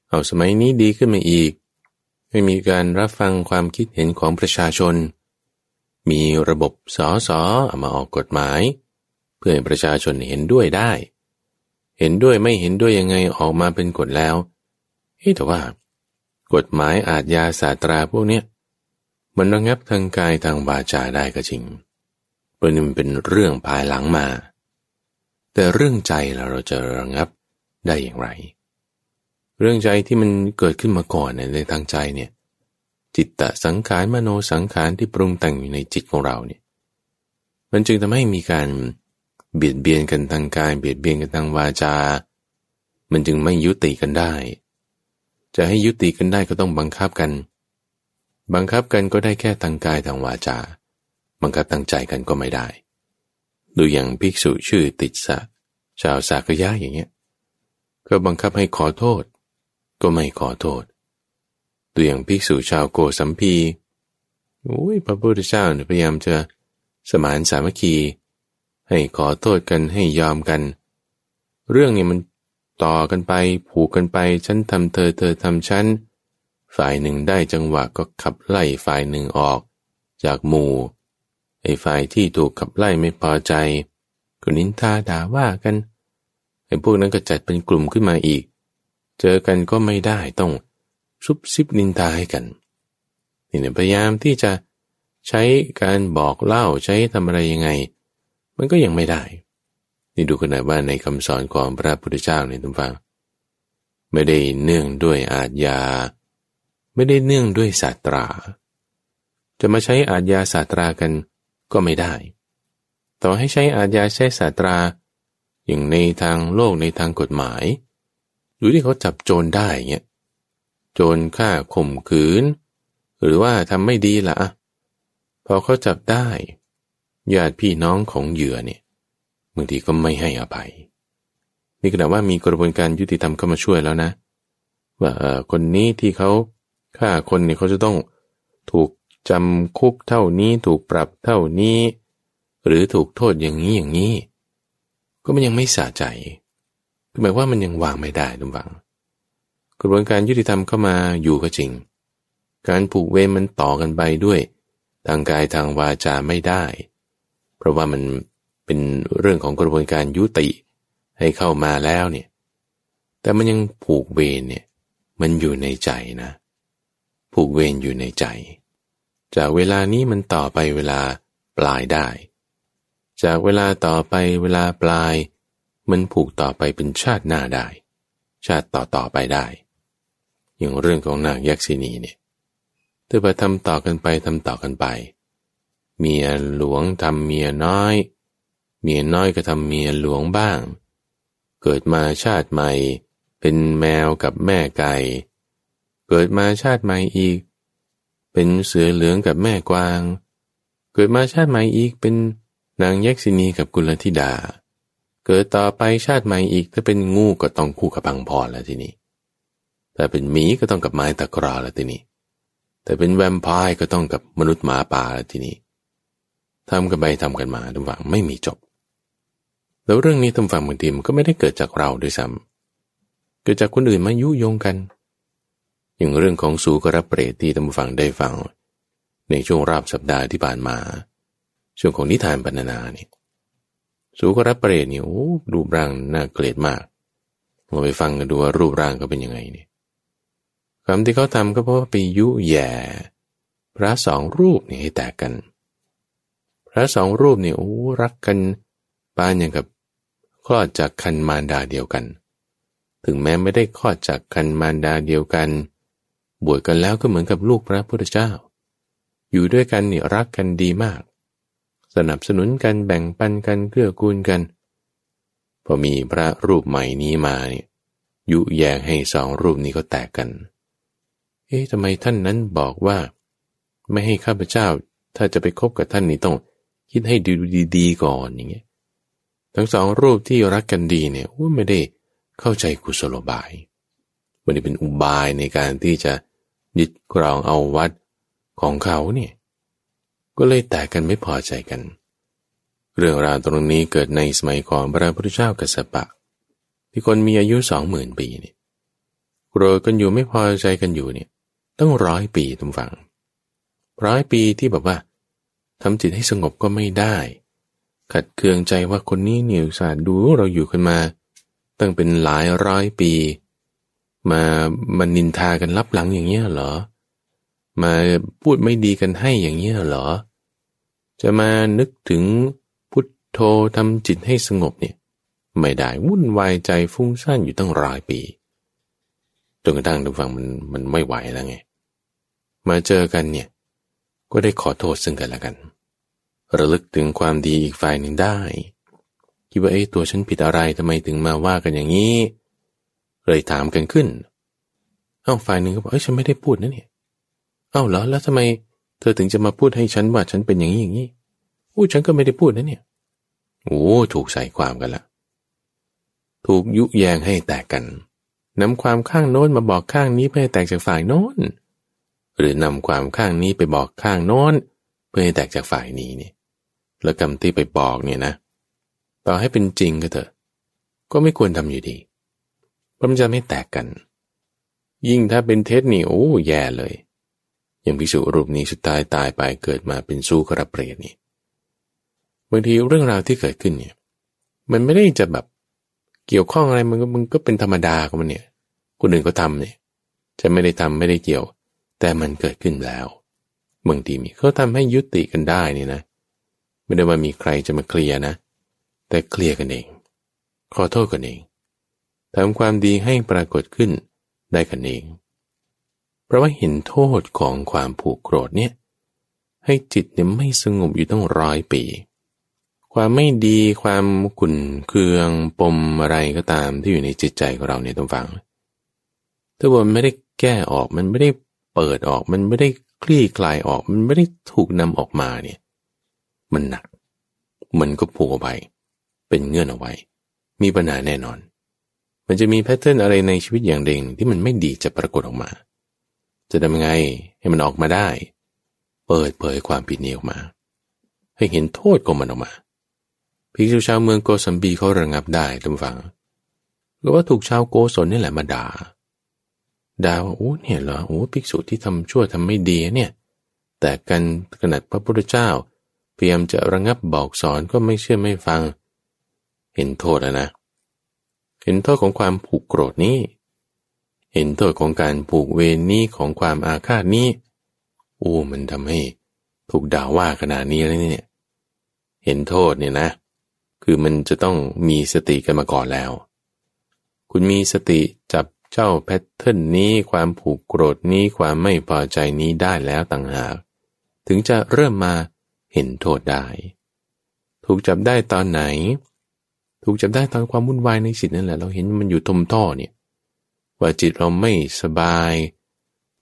เอาสมัยนี้ดีขึ้นมาอีก ไม่มีการรับฟังความคิดเห็นของประชาชน มีระบบสอสอมาออกกฎหมาย เพื่อให้ประชาชนเห็นด้วยได้ เห็นด้วยไม่เห็นด้วยยังไงออกมาเป็นกฎแล้วเฮ้แต่ว่า กฎหมายอาจยาสาตราพวกเนี้ยมันระงับทางกายทางบาจาได้ก็จริงเพราะนี่มันเป็นเรื่องภายหลังมา แต่เรื่องใจเราจะระงับได้อย่างไร เรื่องใจที่มันเกิดขึ้นมาก่อนในทางใจเนี่ยจิตตสังขารมโนสังขารที่ปรุงแต่งอยู่ในจิตของเราเนี่ย มันจึงทำให้มีการ เบียดเบียนกันทางกาย เบียดเบียนกันทางวาจา มันจึงไม่ยุติกันได้ จะให้ยุติกันได้ก็ต้องบังคับกัน บังคับกันก็ได้แค่ทางกายทางวาจา บังคับทางใจกันก็ไม่ได้ ดูอย่างภิกษุชื่อติดสะ ชาวสากยะอย่างเงี้ย ก็บังคับให้ขอโทษ ก็ไม่ขอโทษตัวอย่างภิกษุชาวโกสัมพีโอ้ยพระพุทธเจ้าพยายามจะสมานสามัคคี ให้ขอโทษกันให้ยอมกัน เรื่องนี้มันต่อกันไปผูกกันไปฉันทำเธอเธอทำฉันฝ่ายหนึ่งได้จังหวะก็ขับไล่ฝ่ายหนึ่งออก จากหมู่ไอ้ฝ่ายที่ถูกขับไล่ไม่พอใจก็นินทาด่าว่ากันไอ้พวกนั้นก็จัดเป็นกลุ่มขึ้นมาอีก เจอกันก็ไม่ได้ต้องซุบซิบนินทาให้กันนี่เนี่ยพยายามที่จะใช้การบอกเล่าใช้ทำอะไรยังไง มันก็ยังไม่ได้ นี่ดูกันหน่อยว่าในคำสอนของพระพุทธเจ้าเนี่ยทุกฟัง ไม่ได้เนื่องด้วยอาทยา ไม่ได้เนื่องด้วยศาสตรา จะมาใช้อาทยาศาสตรากันก็ไม่ได้ ต่อให้ใช้อาทยาใช้ศาสตรา อย่างในทางโลกในทางกฎหมาย ดูที่เขาจับโจรได้เงี้ย โจรฆ่าข่มขืน หรือว่าทำไม่ดีละพอเขาจับได้ ญาติพี่น้องของเหยื่อเนี่ยบางทีก็ไม่ให้อภัย นี่ขณะว่ามีกระบวนการยุติธรรมเข้ามาช่วยแล้วนะ ว่าคนนี้ที่เขาฆ่าคนเนี่ยเขาจะต้องถูกจำคุกเท่านี้ถูกปรับเท่านี้ หรือถูกโทษอย่างนี้อย่างนี้ ก็มันยังไม่สะใจคือหมายว่ามันยังวางไม่ได้ทุกฝัง กระบวนการยุติธรรมเข้ามาอยู่ก็จริง การผูกเวรมันต่อกันไปด้วย ทางกายทางวาจาไม่ได้ เพราะว่ามันเป็นเรื่องของกระบวนการยุติให้เข้ามาแล้วเนี่ย แต่มันยังผูกเวรเนี่ย มันอยู่ในใจนะ ผูกเวรอยู่ในใจ จากเวลานี้มันต่อไปเวลาปลายได้ จากเวลาต่อไปเวลาปลาย มันผูกต่อไปเป็นชาติหน้าได้ ชาติต่อต่อไปได้ อย่างเรื่องของนางยักษินีเนี่ยเธอไปทำต่อกันไปทำต่อกันไป เมียหลวงทำเมียน้อย เมียน้อยก็ทำเมียหลวงบ้าง เกิดมาชาติใหม่ เป็นแมวกับแม่ไก่ เกิดมาชาติใหม่อีก เป็นเสือเหลืองกับแม่กวาง เกิดมาชาติใหม่อีกเป็นนางยักษินีกับกุลธิดา เกิดต่อไปชาติใหม่อีกถ้าเป็นงูก็ต้องคู่กับพังพรแล้วทีนี้แต่เป็นหมีก็ต้องกับไม้ตะกราแล้วทีนี้แต่เป็นแวมไพร์ก็ต้องกับมนุษย์หมาป่าแล้วทีนี้ ทำกันไปทำกันมาทุกฝั่งไม่มีจบ แล้วเรื่องนี้ทุกฝั่งบางทีมันก็ไม่ได้เกิดจากเราด้วยซ้ำเกิดจากคนอื่นมายุยงกัน อย่างเรื่องของสูกระเปรตที่ตำฟังได้ฟัง ในช่วงราบสัปดาห์ที่ผ่านมา ช่วงของนิทานบรรณนาเนี่ยสูกระเปรตเนี่ยโอ้รูปร่างน่าเกลียดมากมาไปฟังกันดูว่ารูปร่างก็เป็นยังไงเนี่ยคำที่เขาทำก็เพราะว่าไปยุแย่ พระสองรูปนี่ให้แตกกัน ระสองรูปนี่โอ้รักกันปานอย่างกับคลอดจากคันมารดาเดียวกัน ถึงแม้ไม่ได้คลอดจากคันมารดาเดียวกัน บวชกันแล้วก็เหมือนกับลูกพระพุทธเจ้า อยู่ด้วยกันนี่รักกันดีมาก สนับสนุนกันแบ่งปันกันเกื้อกูลกัน พอมีพระรูปใหม่นี้มาเนี่ยยุแยงให้สองรูปนี้ก็แตกกัน เอ๊ะทำไมท่านนั้นบอกว่า ไม่ให้ข้าพเจ้า ถ้าจะไปคบกับท่านนี่ต้อง คิดให้ดูดีๆก่อนอย่างเงี้ยทั้งสองรูปที่รักกันดีเนี่ยไม่ได้เข้าใจกุศโลบาย มันนี้เป็นอุบายในการที่จะยึดกรองเอาวัดของเขาเนี่ยก็เลยแตกกันไม่พอใจกัน เรื่องราวตรงนี้เกิดในสมัยของพระพุทธเจ้ากัสสปะ ที่คนมีอายุสองหมื่นปีเนี่ยโกรธกันอยู่ไม่พอใจกันอยู่เนี่ยต้องร้อยปีทุกฝัง ร้อยปีที่แบบว่า ทำจิตให้สงบก็ไม่ได้ ขัดเคืองใจว่าคนนี้เหนียวสาดดูเราอยู่กันมา ตั้งเป็นหลายร้อยปี มามันนินทากันลับหลังอย่างเงี้ยเหรอ มาพูดไม่ดีกันให้อย่างเงี้ยเหรอ จะมานึกถึงพุทโธทำจิตให้สงบเนี่ย ไม่ได้วุ่นวายใจฟุ้งซ่านอยู่ตั้งร้อยปีจนกระทั่งทุกฝั่งมันมันไม่ไหวแล้วไง มาเจอกันเนี่ย ก็ได้ขอโทษซึ่งกันและกัน ระลึกถึงความดีอีกฝ่ายหนึ่งได้ คิดว่าเอ้ตัวฉันผิดอะไรทำไมถึงมาว่ากันอย่างนี้ เลยถามกันขึ้น เอ้าฝ่ายหนึ่งก็บอกเอ้ยฉันไม่ได้พูดนะเนี่ย เอ้าเหรอแล้วทำไม เธอถึงจะมาพูดให้ฉันว่าฉันเป็นอย่างนี้อย่างนี้อู้ฉันก็ไม่ได้พูดนะเนี่ย โอ้ถูกใส่ความกันละ ถูกยุแยงให้แตกกันนำความข้างโน้นมาบอกข้างนี้เพื่อให้แตกจากฝ่ายโน้น หรือนำความข้างนี้ไปบอกข้างโน้น เพื่อให้แตกจากฝ่ายนี้นี่แล้วกรรมที่ไปบอกเนี่ยนะ ต่อให้เป็นจริงก็เถอะ ก็ไม่ควรทำอยู่ดี เพราะมันจะไม่แตกกัน ยิ่งถ้าเป็นเท็จนี่โอ้แย่เลย อย่างพิสุรูปนี้สุดท้ายตายไปเกิดมาเป็นสู้กระเปรตนี่บางทีเรื่องราวที่เกิดขึ้นเนี่ย มันไม่ได้จะแบบเกี่ยวข้องอะไรมันก็มันก็เป็นธรรมดาของมันเนี่ยคนอื่นก็ทำเนี่ย จะไม่ได้ทำไม่ได้เกี่ยว แต่มันเกิดขึ้นแล้วบางทีมีเขาทำให้ยุติกันได้นี่นะ ไม่ได้ว่ามีใครจะมาเคลียร์นะ แต่เคลียร์กันเอง ขอโทษกันเองทำความดีให้ปรากฏขึ้นได้กันเอง เพราะว่าเห็นโทษของความผูกโกรธเนี่ย ให้จิตเนี่ยไม่สงบอยู่ตั้งร้อยปี ความไม่ดีความขุ่นเคืองปมอะไรก็ตามที่อยู่ในจิตใจของเราเนี่ยต้องฟังถ้าว่ามันไม่ได้แก้ออกมันไม่ได้ เปิดออกมันไม่ได้คลี่คลายออกมันไม่ได้ถูกนำออกมาเนี่ย มันหนัก มันก็ผูกเอาไว้เป็นเงื่อนเอาไว้ มีปัญหาแน่นอน มันจะมีแพทเทิร์นอะไรในชีวิตอย่างเด่งที่มันไม่ดีจะปรากฏออกมา จะทำไงให้มันออกมาได้ เปิดเผยความผิดนี้ออกมา ให้เห็นโทษของมันออกมาพิกษุชาวเมืองโกสัมบีเขาระงับได้ทุกฝังก็ว่าถูกชาวโกศลนี่แหละมาด่า ด่าว่าโอ้เนี่ยเหรอโอ้ภิกษุที่ทำชั่วทำไม่ดีเนี่ยแต่กันขนาดพระพุทธเจ้าพยายามจะระงับบอกสอนก็ไม่เชื่อไม่ฟัง เห็นโทษแล้วนะ เห็นโทษของความผูกโกรธนี้ เห็นโทษของการผูกเวรนี้ของความอาฆาตนี้โอ้มันทำให้ถูกด่าว่าขนาดนี้แล้วเนี่ย เห็นโทษเนี่ยนะ คือมันจะต้องมีสติกันมาก่อนแล้ว คุณมีสติจับ เจ้าแพทเทิร์นนี้ความผูกโกรธนี้ความไม่พอใจนี้ได้แล้วต่างหาก ถึงจะเริ่มมาเห็นโทษได้ ถูกจับได้ตอนไหน ถูกจับได้ตอนความวุ่นวายในจิตนั่นแหละ เราเห็นมันอยู่ทมท่อเนี่ยว่าจิตเราไม่สบาย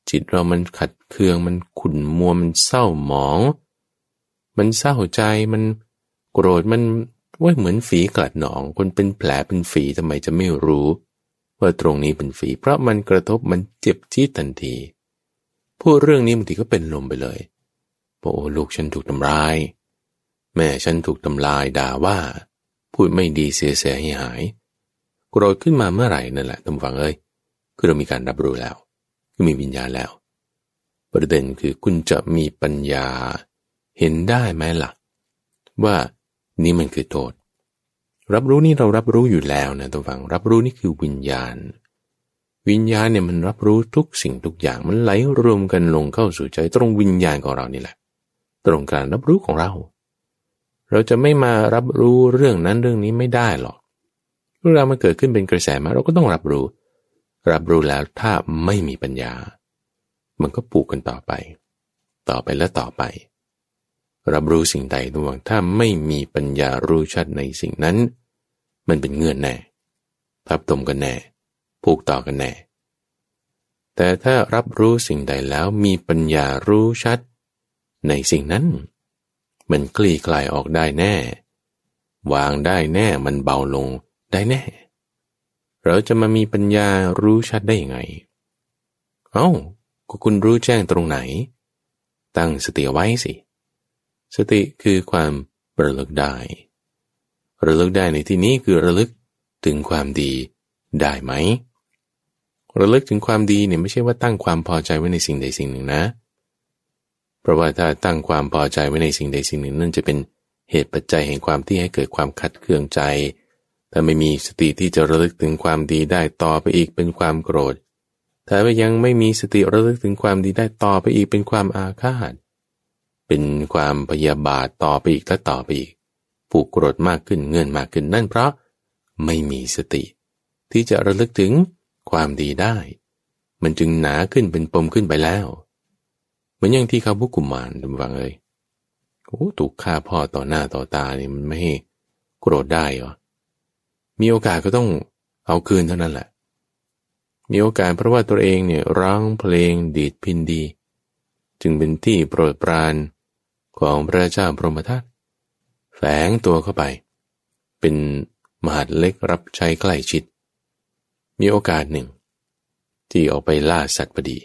จิตเรามันขัดเคืองมันขุ่นมัวมันเศร้าหมอง มันเศร้าใจมันโกรธมันว่าเหมือนฝีกลัดหนอง คนเป็นแผลเป็นฝีทำไมจะไม่รู้ ว่าตรงนี้เป็นฝี เพราะมันกระทบมันเจ็บจี๊ดทันที พูดเรื่องนี้บางทีก็เป็นลมไปเลยบอกโอ้ลูกฉันถูกทำร้าย แม่ฉันถูกทำลายด่าว่า พูดไม่ดีเสียเสียให้หายโกรธขึ้นมาเมื่อไหร่นั่นแหละท่านฟังเอ้ยคือเรามีการรับรู้แล้วก็มีวิญญาณแล้ว ประเด็นคือคุณจะมีปัญญาเห็นได้ไหมละ่ะ ว่านี่มันคือโทษ รับรู้นี่เรารับรู้อยู่แล้วนะท่านฟังรับรู้นี่คือวิญญาณ วิญญาณเนี่ยมันรับรู้ทุกสิ่งทุกอย่างมันไหลรวมกันลงเข้าสู่ใจตรงวิญญาณของเรานี่แหละ ตรงการรับรู้ของเรา เราจะไม่มารับรู้เรื่องนั้นเรื่องนี้ไม่ได้หรอกเรื่องราวมันเกิดขึ้นเป็นกระแสมาเราก็ต้องรับรู้ รับรู้แล้วถ้าไม่มีปัญญา มันก็ปลูกกันต่อไป ต่อไปและต่อไป รับรู้สิ่งใดระหว่างถ้าไม่มีปัญญารู้ชัดในสิ่งนั้น มันเป็นเงื่อนแน่ทับตมกันแน่ ผูกต่อกันแน่ แต่ถ้ารับรู้สิ่งใดแล้วมีปัญญารู้ชัด ในสิ่งนั้น มันคลี่คลายออกได้แน่ วางได้แน่มันเบาลงได้แน่ เราจะมามีปัญญารู้ชัดได้ยังไง เอา้าก็คุณรู้แจ้งตรงไหน ตั้งสติไว้สิ สติคือความระลึกได้ ระลึกได้ในที่นี้คือระลึกถึงความดีได้ไหม ระลึกถึงความดีเนี่ยไม่ใช่ว่าตั้งความพอใจไว้ในสิ่งใดสิ่งหนึ่งนะ เพราะว่าถ้าตั้งความพอใจไว้ในสิ่งใดสิ่งหนึ่งนั่นจะเป็นเหตุปัจจัยแห่งความที่ให้เกิดความขัดเคืองใจ ถ้าไม่มีสติที่จะระลึกถึงความดีได้ต่อไปอีกเป็นความโกรธ ถ้ายังไม่มีสติระลึกถึงความดีได้ต่อไปอีกเป็นความอาฆาต เป็นความพยาบาทต่อไปอีกและต่อไปอีกผูกโกรธมากขึ้นเงื่อนมากขึ้นนั่นเพราะไม่มีสติ ที่จะระลึกถึงความดีได้ มันจึงหนาขึ้นเป็นปมขึ้นไปแล้วเหมือนอย่างที่เขาบุกุมารดูฟังเลยโอ้ถูกฆ่าพ่อต่อหน้าต่อตานี่มันไม่ให้โกรธได้เหรอมีโอกาสก็ต้องเอาคืนเท่านั้นแหละ มีโอกาสเพราะว่าตัวเองเนี่ยร้องเพลงดีดพินดี จึงเป็นที่โปรดปราน ของพระเจ้าพรหมทัตแฝงตัวเข้าไป เป็นมหาดเล็กรับใช้ใกล้ชิด มีโอกาสหนึ่ง ที่ออกไปล่าสัตว์พอดี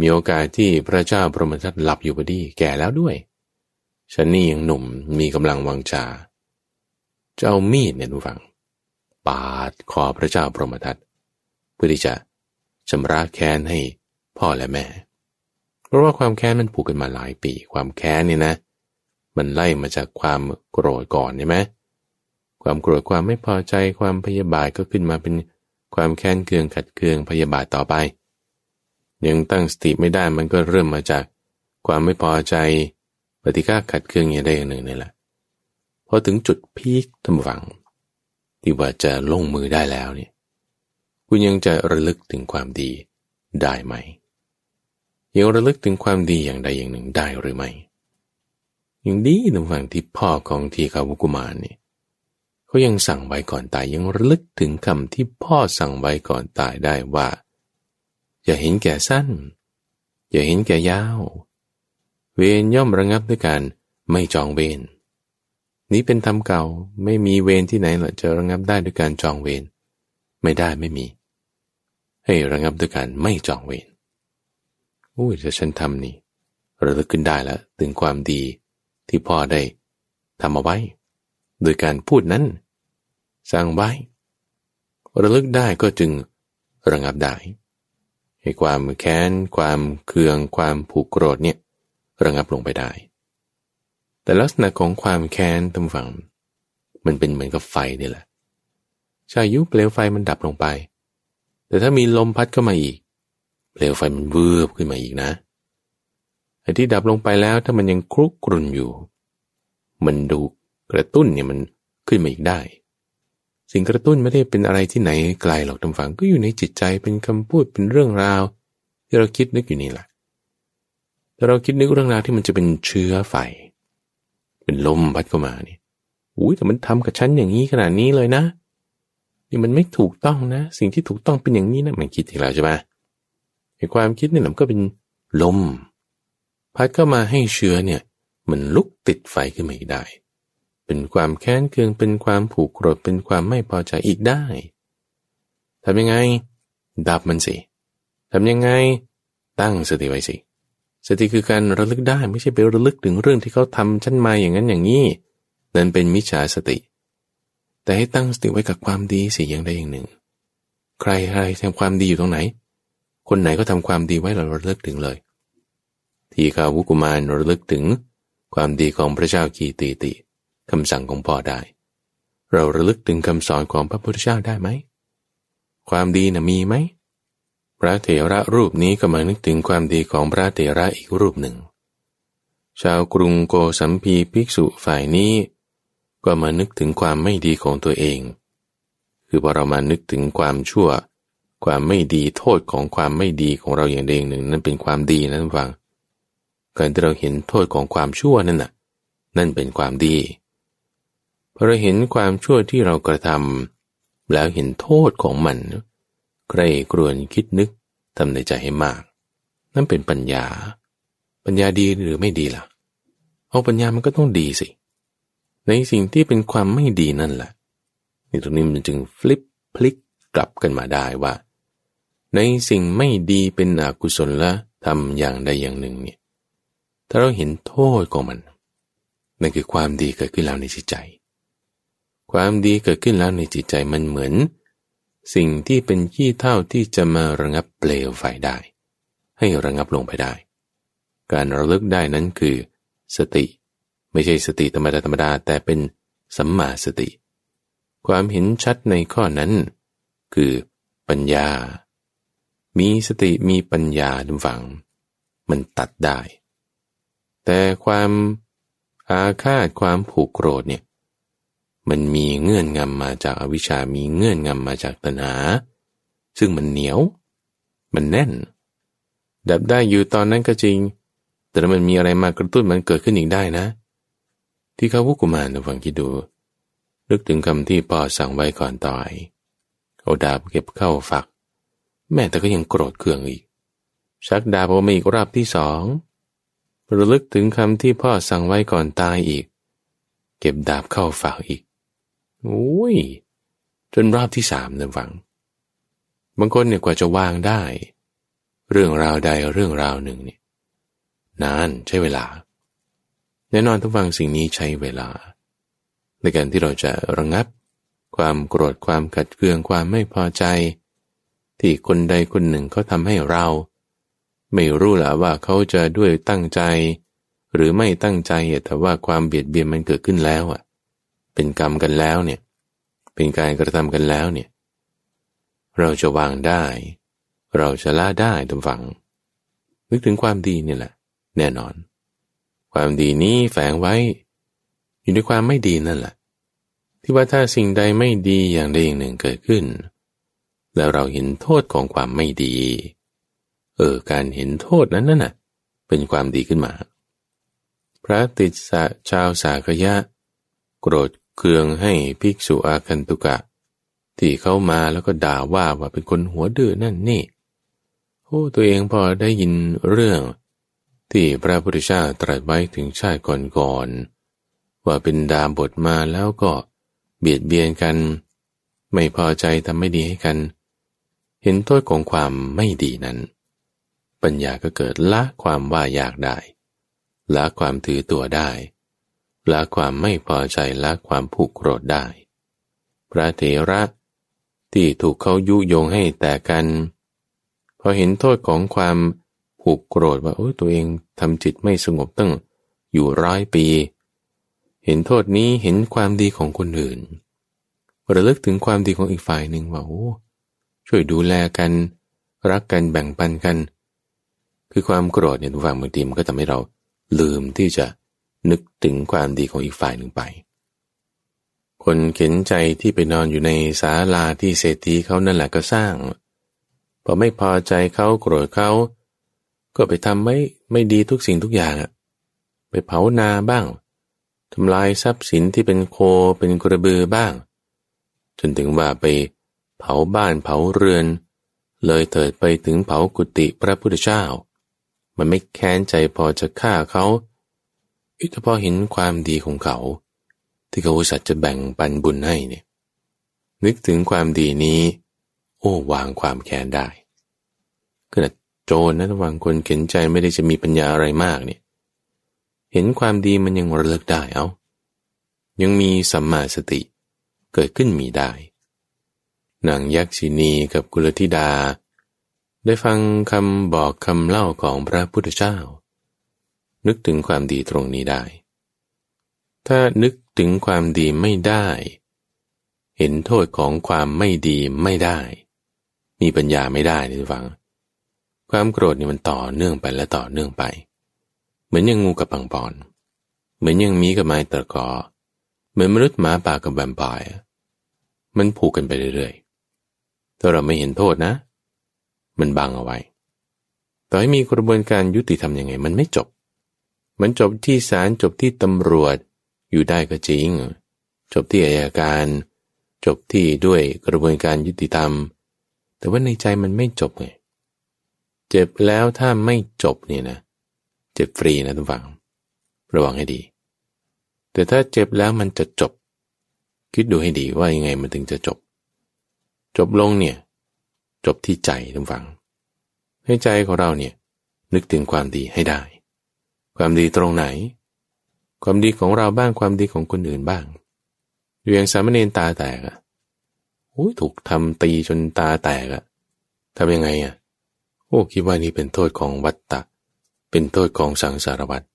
มีโอกาสที่พระเจ้าพรหมทัตหลับอยู่พอดีแก่แล้วด้วยฉันนี่ยังหนุ่มมีกำลังวังชาจะเอามีดเนี่ยดูฟัง ปาดคอพระเจ้าพรหมทัตเพื่อที่จะชำระแค้นให้พ่อและแม่ เพราะว่าความแค้นมันผูกกันมาหลายปี ความแค้นเนี่ยนะ มันไล่มาจากความโกรธก่อนใช่ไหมความโกรธความไม่พอใจความพยาบาทก็ขึ้นมาเป็นความแค้นเคืองขัดเคืองพยาบาทต่อไป ยังตั้งสติไม่ได้มันก็เริ่มมาจากความไม่พอใจปฏิฆาขัดเคืองอย่างใดอย่างหนึ่งนี่แหละพอถึงจุดพีคทำฝัง ที่ว่าจะลงมือได้แล้วเนี่ยคุณยังจะระลึกถึงความดีได้ไหม ยังระลึกถึงความดีอย่างใดอย่างหนึ่งได้หรือไม่อย่างดีทำฝังที่พ่อของทีขาวุกุมารเนี่ยเขายังสั่งไว้ก่อนตายยังระลึกถึงคำที่พ่อสั่งไว้ก่อนตายได้ว่า อย่าเห็นแก่สั้น อย่าเห็นแก่ยาว เวรย่อมระงับด้วยการไม่จองเวรนี้เป็นธรรมเก่าไม่มีเวรที่ไหนหรอจะระงับได้ด้วยการจองเวรไม่ได้ไม่มี ให้ระงับด้วยการไม่จองเวร อุ้ยจะฉันทำนี่ระลึกขึ้นได้แล้วถึงความดีที่พ่อได้ทำเอาไว้ โดยการพูดนั้น สร้างไว้ ระลึกได้ก็จึงระงับได้ให้ความแค้น ความเคือง ความผูกโกรธเนี่ยระงับลงไปได้ แต่ลักษณะของความแค้นตำฝัง มันเป็นเหมือนกับไฟนี่แหละชายุเปลวไฟมันดับลงไป แต่ถ้ามีลมพัดเข้ามาอีก เปลวไฟมันเวือบขึ้นมาอีกนะไอ้ที่ดับลงไปแล้วถ้ามันยังครุกกรุ่นอยู่ มันดูกระตุ้นเนี่ยมันขึ้นมาอีกได้ สิ่งกระตุ้นไม่ได้เป็นอะไรที่ไหนไกลหรอกตำฝังก็อยู่ในจิตใจเป็นคำพูดเป็นเรื่องราว ที่เราคิดนึกอยู่นี่แหละแต่เราคิดนึกเรื่องราวที่มันจะเป็นเชื้อไฟ เป็นลมพัดเข้ามานี่อุ้ยแต่มันทำกับฉันอย่างนี้ขนาดนี้เลยนะนี่มันไม่ถูกต้องนะ สิ่งที่ถูกต้องเป็นอย่างนี้นะมันคิดอีกแล้วใช่ไหม ไอ้ความคิดนี่แหละก็เป็นลม พัดเข้ามาให้เชื้อเนี่ย มันลุกติดไฟขึ้นมาอีกได้ เป็นความแค้นเคืองเป็นความผูกโกรธเป็นความไม่พอใจอีกได้ทำยังไง ดับมันสิทำยังไง ตั้งสติไว้สิสติคือการระลึกได้ไม่ใช่ไประลึกถึงเรื่องที่เขาทำฉันมาอย่างนั้นอย่างนี้นั่นเป็นมิจฉาสติ แต่ให้ตั้งสติไว้กับความดีสิอย่างใดอย่างหนึ่ง ใครใครทำความดีอยู่ตรงไหน คนไหนก็ทำความดีไว้เราระลึกถึงเลย ที่ข้าวุกุมารระลึกถึงความดีของพระเจ้ากีตีติคำสั่งของพ่อได้ เราระลึกถึงคำสอนของพระพุทธเจ้าได้ไหม ความดีนะ่ะมีไหม พระเถระรูปนี้ก็มานึกถึงความดีของพระเถระอีกรูปหนึ่ง ชาวกรุงโกสัมพีภิกษุฝ่ายนี้ ก็มานึกถึงความไม่ดีของตัวเอง คือพอเรามานึกถึงความชั่ว ความไม่ดีโทษของความไม่ดีของเราอย่างใดอย่างหนึ่ง นั่นเป็นความดีนั่นฟัง การที่เราเห็นโทษของความชั่วนั่นน่ะ นั่นเป็นความดีพอเราเห็นความชั่วที่เรากระทำแล้วเห็นโทษของมันใครกรวนคิดนึกทำในใจให้มาก นั่นเป็นปัญญา ปัญญาดีหรือไม่ดีล่ะเอาปัญญามันก็ต้องดีสิ ในสิ่งที่เป็นความไม่ดีนั่นแหละนี่ตรงนี้มันจึงฟลิปพลิกกลับกันมาได้ว่า ในสิ่งไม่ดีเป็นอกุศลละทำอย่างใดอย่างหนึ่งเนี่ยถ้าเราเห็นโทษของมันนั่นคือความดีเกิดขึ้นแล้วในจิตใจ ความดีเกิดขึ้นแล้วในจิตใจมันเหมือน สิ่งที่เป็นขี้เท่าที่จะมาระงับเปลวไฟได้ ให้ระงับลงไปได้ การระลึกได้นั้นคือ สติ ไม่ใช่สติธรรมดาธรรมดาแต่เป็นสัมมาสติ ความเห็นชัดในข้อนั้น คือปัญญา มีสติมีปัญญาดุฝัง มันตัดได้ แต่ความอาฆาตความผูกโกรธเนี่ย มันมีเงื่อนงำมาจากอวิชามีเงื่อนงำมาจากตัณหา ซึ่งมันเหนียว มันแน่น ดับได้อยู่ตอนนั้นก็จริง แต่มันมีอะไรมากระตุ้นมันเกิดขึ้นอีกได้นะ ที่เขาพุกุมารฟังคิดดู นึกถึงคำที่พ่อสั่งไว้ก่อนตายเอาดาบเก็บเข้าฝัก แม่แต่ก็ยังโกรธเคืองอีก ชักดาบออกมาอีกรอบที่สองระลึกถึงคำที่พ่อสั่งไว้ก่อนตายอีก เก็บดาบเข้าฝากอีกโอ้ย จนรอบที่สามนะฝัง บางคนเนี่ยกว่าจะวางได้ เรื่องราวใดเรื่องราวหนึ่งเนี่ย นานใช้เวลา แน่นอนทุกฟังสิ่งนี้ใช้เวลา ในการที่เราจะระงับ ความโกรธความขัดเคืองความไม่พอใจ ที่คนใดคนหนึ่งเขาทำให้เรา ไม่รู้ละว่าเขาจะด้วยตั้งใจ หรือไม่ตั้งใจแต่ว่าความเบียดเบียนมันเกิดขึ้นแล้วอะ เป็นกรรมกันแล้วเนี่ย เป็นการกระทำกันแล้วเนี่ย เราจะวางได้ เราจะละได้ตามฝัง นึกถึงความดีนี่แหละ แน่นอน ความดีนี้แฝงไว้ อยู่ในความไม่ดีนั่นแหละที่ว่าถ้าสิ่งใดไม่ดีอย่างใดอย่างหนึ่งเกิดขึ้น แล้วเราเห็นโทษของความไม่ดี เออ การเห็นโทษนั้นน่ะ เป็นความดีขึ้นมา พระติสะชาวสากยะ โกรธเคืองให้ภิกษุอาคันตุกะ ที่เข้ามาแล้วก็ด่าว่าว่าเป็นคนหัวดื้อนั่นนี่โอ้ตัวเองพอได้ยินเรื่องที่พระพุทธเจ้าตรัสไว้ถึงชาติก่อนๆว่าเป็นดาบทมาแล้วก็เบียดเบียนกัน ไม่พอใจทำไม่ดีให้กัน เห็นโทษของความไม่ดีนั้น ปัญญาก็เกิดละความว่าอยากได้ ละความถือตัวได้ ละความไม่พอใจละความผูกโกรธได้ พระเถระที่ถูกเขายุยงให้แต่กันพอเห็นโทษของความผูกโกรธว่าโอ้ตัวเองทำจิตไม่สงบตั้งอยู่ร้อยปี เห็นโทษนี้เห็นความดีของคนอื่น ระลึกถึงความดีของอีกฝ่ายหนึ่งว่าโอ้ ช่วยดูแลกัน รักกันแบ่งปันกัน คือความโกรธเนี่ยทุกฝั่งบางทีมันก็ทำให้เราลืมที่จะนึกถึงความดีของอีกฝ่ายหนึ่งไป คนเข็นใจที่ไปนอนอยู่ในศาลาที่เศรษฐีเขานั่นแหละก็สร้างพอไม่พอใจเขาโกรธเขาก็ไปทำไม่ไม่ดีทุกสิ่งทุกอย่างอะไปเผานาบ้างทำลายทรัพย์สินที่เป็นโคเป็นกระบือบ้าง จนถึงว่าไป เผาบ้านเผาเรือน เลยเถิดไปถึงเผากุฏิพระพุทธเจ้า มันไม่แค้นใจพอจะฆ่าเขาอิทพอเห็นความดีของเขา ที่เขาสัตว์จะแบ่งปันบุญให้เนี่ยนึกถึงความดีนี้ โอ้วางความแค้นได้ขนาดโจรนะวางคนเข็นใจไม่ได้จะมีปัญญาอะไรมากเนี่ยเห็นความดีมันยังระลึกได้เอายังมีสัมมาสติเกิดขึ้นมีได้ นางยักษินีกับกุลธิดา ได้ฟังคำบอกคำเล่าของพระพุทธเจ้า นึกถึงความดีตรงนี้ได้ ถ้านึกถึงความดีไม่ได้ เห็นโทษของความไม่ดีไม่ได้ มีปัญญาไม่ได้นี่ฟัง ความโกรธนี่มันต่อเนื่องไปและต่อเนื่องไป เหมือนยังงูกับปังปอน เหมือนยังมีกับไม้ตะกอ เหมือนมนุษย์หมาป่ากับแวมไพร์มันผูกกันไปเรื่อย ถ้าเราไม่เห็นโทษนะ มันบังเอาไว้ ต่อให้มีกระบวนการยุติธรรมยังไง มันไม่จบ มันจบที่ศาลจบที่ตำรวจอยู่ได้ก็จริง จบที่อายการ จบที่ด้วยกระบวนการยุติธรรม แต่ว่าในใจมันไม่จบไงเจ็บแล้วถ้าไม่จบเนี่ยนะ เจ็บฟรีนะทุกฝัง ระวังให้ดี แต่ถ้าเจ็บแล้วมันจะจบ คิดดูให้ดีว่ายังไงมันถึงจะจบ จบลงเนี่ย จบที่ใจทุกฝัง ให้ใจของเราเนี่ย นึกถึงความดีให้ได้ ความดีตรงไหน ความดีของเราบ้างความดีของคนอื่นบ้างอยู่อย่างสามเณรตาแตกอะโอ้ยถูกทำตีจนตาแตกอะทำยังไงอะโอ้คิดว่านี่เป็นโทษของวัตตะ เป็นโทษของสังสารวัตร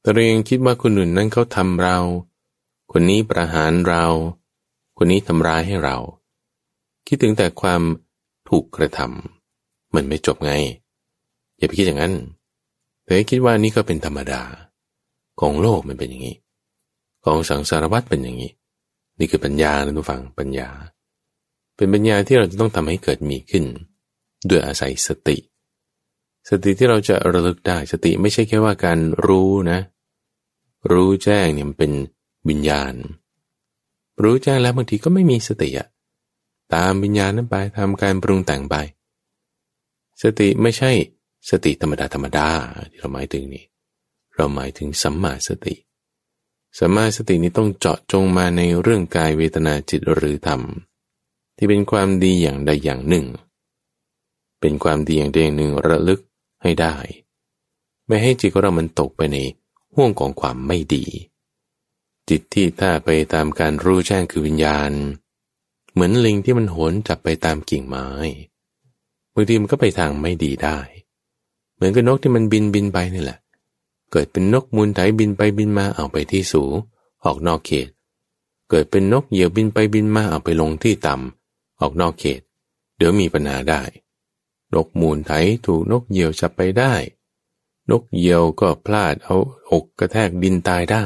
แต่เรายังคิดว่าคนอื่นนั้นเขาทำเรา คนนี้ประหารเรา คนนี้ทำร้ายให้เรา คิดถึงแต่ความถูกกระทำมันไม่จบไง อย่าไปคิดอย่างนั้นแต่คิดว่านี่ก็เป็นธรรมดา ของโลกมันเป็นอย่างนี้ ของสังสารวัตรเป็นอย่างนี้ นี่คือปัญญานะทุกฝังปัญญา เป็นปัญญาที่เราจะต้องทำให้เกิดมีขึ้น ด้วยอาศัยสติ สติที่เราจะระลึกได้สติไม่ใช่แค่ว่าการรู้นะ รู้แจ้งเนี่ยมันเป็นวิญญาณ รู้แจ้งแล้วบางทีก็ไม่มีสติอะ ตามวิญญาณนั้นไปทำการปรุงแต่งไป สติไม่ใช่สติธรรมดาธรรมดาที่เราหมายถึงนี่ เราหมายถึงสัมมาสติ สัมมาสตินี้ต้องเจาะจงมาในเรื่องกายเวทนาจิตหรือธรรม ที่เป็นความดีอย่างใดอย่างหนึ่ง เป็นความดีอย่างใดอย่างหนึ่งระลึกให้ได้ ไม่ให้จิตของเรามันตกไปในห่วงของความไม่ดี จิตที่ถ้าไปตามการรู้แจ้งคือวิญญาณ เหมือนลิงที่มันโหนจับไปตามกิ่งไม้บางทีมันก็ไปทางไม่ดีได้ เหมือนกับนกที่มันบินบินไปนี่แหละ เกิดเป็นนกมูลไถบินไปบินมาเอาไปที่สูงออกนอกเขต เกิดเป็นนกเหยี่ยวบินไปบินมาเอาไปลงที่ต่ำออกนอกเขต เดี๋ยวมีปัญหาได้ นกมูลไถถูกนกเหยี่ยวจับไปได้ นกเหยี่ยวก็พลาดเอาอกกระแทกดินตายได้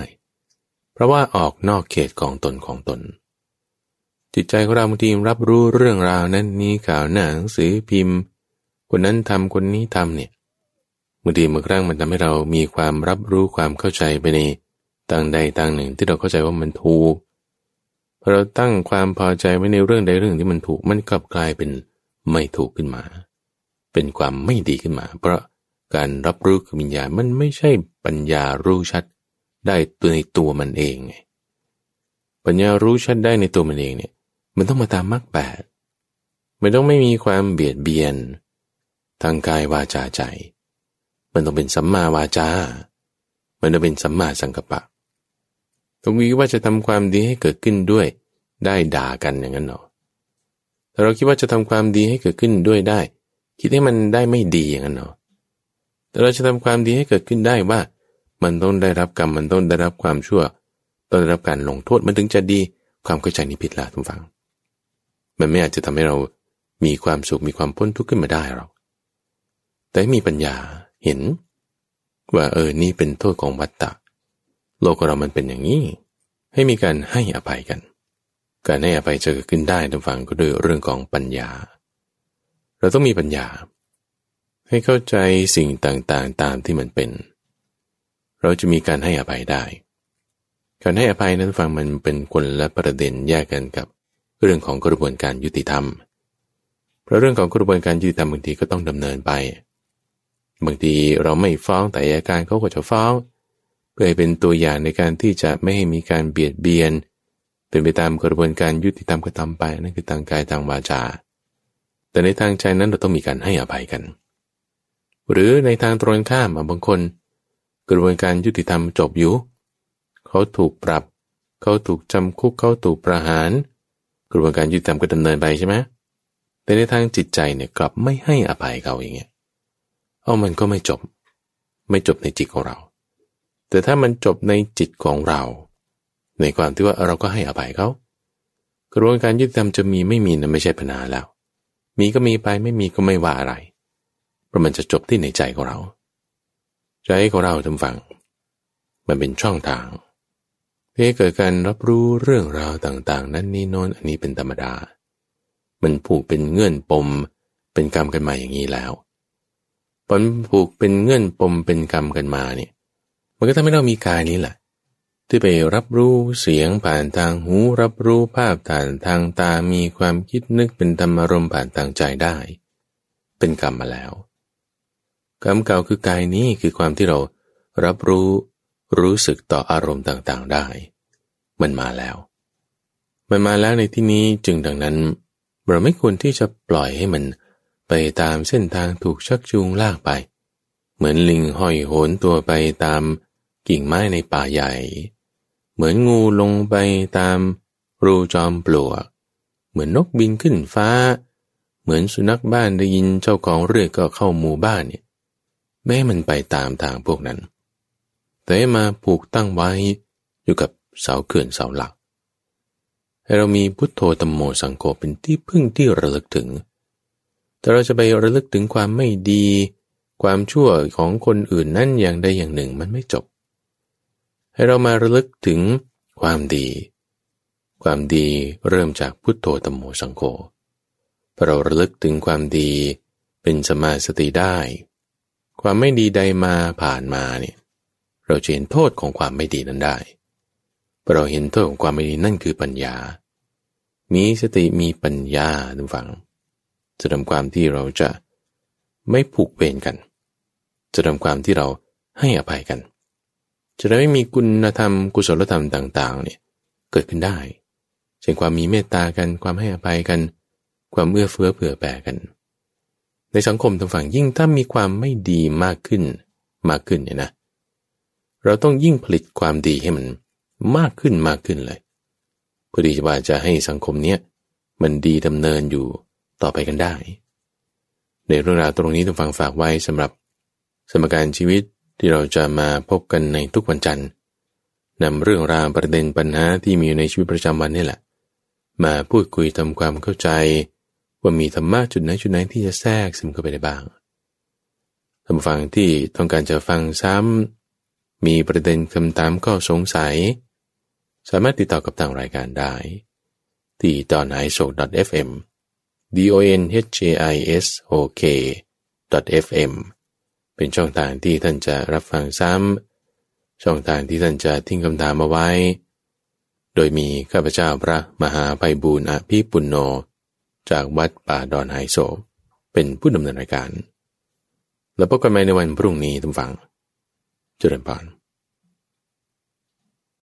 เพราะว่าออกนอกเขตของตนของตน จิตใจของเราบางทีรับรู้เรื่องราวนั้นนี้ข่าวหนังสือพิมพ์ คนนั้นทำคนนี้ทำเนี่ยบางทีบางครั้งมันทำให้เรามีความรับรู้ความเข้าใจไปในต่างใดต่างหนึ่งที่เราเข้าใจว่ามันถูกพอเราตั้งความพอใจไว้ในเรื่องใดเรื่องที่มันถูกมันกลับกลายเป็นไม่ถูกขึ้นมา เป็นความไม่ดีขึ้นมา เพราะการรับรู้คือวิญญาณมันไม่ใช่ปัญญารู้ชัด ได้ตัวในตัวมันเองไงปัญญารู้ชัดได้ในตัวมันเองเนี่ย มันต้องมาตามมรรคแปดมันต้องไม่มีความเบียดเบียน ทางกายวาจาใจ มันต้องเป็นสัมมาวาจา มันต้องเป็นสัมมาสังกัปปะตรงนี้ว่าจะทำความดีให้เกิดขึ้นด้วย ได้ด่ากันอย่างนั้นเนาะแต่เราคิดว่าจะทำความดีให้เกิดขึ้นด้วยได้ คิดให้มันได้ไม่ดีอย่างนั้นเนาะแต่เราจะทำความดีให้เกิดขึ้นได้ว่า มันต้องได้รับกรรม มันต้องได้รับความชั่ว ต้องได้รับการลงโทษ มันถึงจะดี ความเข้าใจนี้ผิดละทุกฝัง มันไม่อาจจะทำให้เรามีความสุขมีความพ้นทุกข์ขึ้นมาได้หรอกแต่มีปัญญาเห็น ว่าเออนี่เป็นโทษของวัตตะ โลกเรามันเป็นอย่างนี้ ให้มีการให้อภัยกัน การให้อภัยจะเกิดขึ้นได้ทุกฝังก็ด้วยเรื่องของปัญญา เราต้องมีปัญญา ให้เข้าใจสิ่งต่างๆ ตามที่มันเป็น เราจะมีการให้อภัยได้ การให้อภัยนั้นฟังมันเป็นคนละประเด็นแยกกันกับ เรื่องของกระบวนการยุติธรรม เพราะเรื่องของกระบวนการยุติธรรมบางทีก็ต้องดำเนินไป บางทีเราไม่ฟ้องแต่อาการเขาก็จะฟ้อง เพื่อให้เป็นตัวอย่างในการที่จะไม่ให้มีการเบียดเบียน เป็นไปตามกระบวนการยุติธรรมก็ทำไปนั่นคือทางกายทางวาจา แต่ในทางใจนั้นเราต้องมีการให้อภัยกัน หรือในทางตรงข้ามบางคน กระบวนการยุติธรรมจบอยู่ เขาถูกปรับ เขาถูกจำคุกเขาถูกประหาร กระบวนการยุติธรรมก็ดำเนินไปใช่ไหมแต่ในทางจิตใจเนี่ยกลับไม่ให้อภัยเขาอย่างเงี้ยเอามันก็ไม่จบ ไม่จบในจิตของเรา แต่ถ้ามันจบในจิตของเรา ในความที่ว่าเราก็ให้อภัยเขา กระบวนการยุติธรรมจะมีไม่มีนะไม่ใช่ปัญหาแล้ว มีก็มีไปไม่มีก็ไม่ว่าอะไรเพราะมันจะจบที่ในใจของเรา ใจของเราทำฟัง มันเป็นช่องทาง เพื่อเกิดการรับรู้เรื่องราวต่างๆ นั้นนี่โน้นอันนี้เป็นธรรมดา มันผูกเป็นเงื่อนปม เป็นกรรมกันมาอย่างนี้แล้วผลผูกเป็นเงื่อนปมเป็นกรรมกันมาเนี่ย มันก็ทำให้เรามีกายนี้แหละ ที่ไปรับรู้เสียงผ่านทางหู รับรู้ภาพผ่านทางตา มีความคิดนึกเป็นธรรมารมผ่านทางใจได้ เป็นกรรมมาแล้ว กรรมเก่าคือกายนี้คือความที่เรารับรู้ รู้สึกต่ออารมณ์ต่างๆได้ มันมาแล้ว มันมาแล้วในที่นี้จึงดังนั้น เราไม่ควรที่จะปล่อยให้มันไปตามเส้นทางถูกชักจูงลากไป เหมือนลิงห้อยโหนตัวไปตามกิ่งไม้ในป่าใหญ่ เหมือนงูลงไปตามรูจอมปลวก เหมือนนกบินขึ้นฟ้า เหมือนสุนัขบ้านได้ยินเจ้าของเรือกก็เข้าหมู่บ้านเนี่ย แม้มันไปตามทางพวกนั้น มาผูกตั้งไว้อยู่กับเสาเขื่อนเสาหลัก ให้เรามีพุทโธตมโมสังโฆเป็นที่พึ่งที่ระลึกถึง แต่เราจะไประลึกถึงความไม่ดี ความชั่วของคนอื่นนั่นอย่างใดอย่างหนึ่งมันไม่จบ ให้เรามาระลึกถึงความดี ความดีเริ่มจากพุทโธตมโมสังโฆพอเราระลึกถึงความดีเป็นสมาสติได้ ความไม่ดีใดมาผ่านมาเนี่ย เราจะเห็นโทษของความไม่ดีนั้นได้พอเราเห็นโทษของความไม่ดีนั่นคือปัญญา มีสติมีปัญญาทุกฝัง จะทำความที่เราจะไม่ผูกเวรกัน จะทำความที่เราให้อภัยกัน จะได้ไม่มีคุณธรรมกุศลธรรมต่าง ๆ เนี่ยเกิดขึ้นได้ เช่นความมีเมตตากัน ความให้อภัยกัน ความเอื้อเฟื้อเผื่อแผ่กัน ในสังคมทางฝั่งยิ่งถ้ามีความไม่ดีมากขึ้นมากขึ้นเนี่ยนะ เราต้องยิ่งผลิตความดีให้มันมากขึ้นมากขึ้นเลยเพื่อที่จะว่าจะให้สังคมเนี้ยมันดีดำเนินอยู่ต่อไปกันได้ ในเรื่องราวตรงนี้ต้องฟังฝากไว้สำหรับสมการชีวิตที่เราจะมาพบกันในทุกวันจันทร์นำเรื่องราวประเด็นปัญหาที่มีอยู่ในชีวิตประจำวันนี่แหละ มาพูดคุยทำความเข้าใจ ว่ามีธรรมะจุดไหนจุดไหนที่จะแทรกซึมเข้าไปได้บ้างท่านฟังที่ต้องการจะฟังซ้ำ มีประเด็นคำถามก็สงสัย สามารถติดต่อกับทางรายการได้ ที่ตอนไอโศก .fm d o n h j i s o k .fm เป็นช่องทางที่ท่านจะรับฟังซ้ำ ช่องทางที่ท่านจะทิ้งคำถามมาไว้ โดยมีข้าพเจ้าพระมหาภัยบูรณ์อภิปุณโญจากวัดป่าดอนไฮโซเป็นผู้ดำเนินรายการ แล้วพบกันใหม่ในวันพรุ่งนี้ทุกฝัง จุริญพร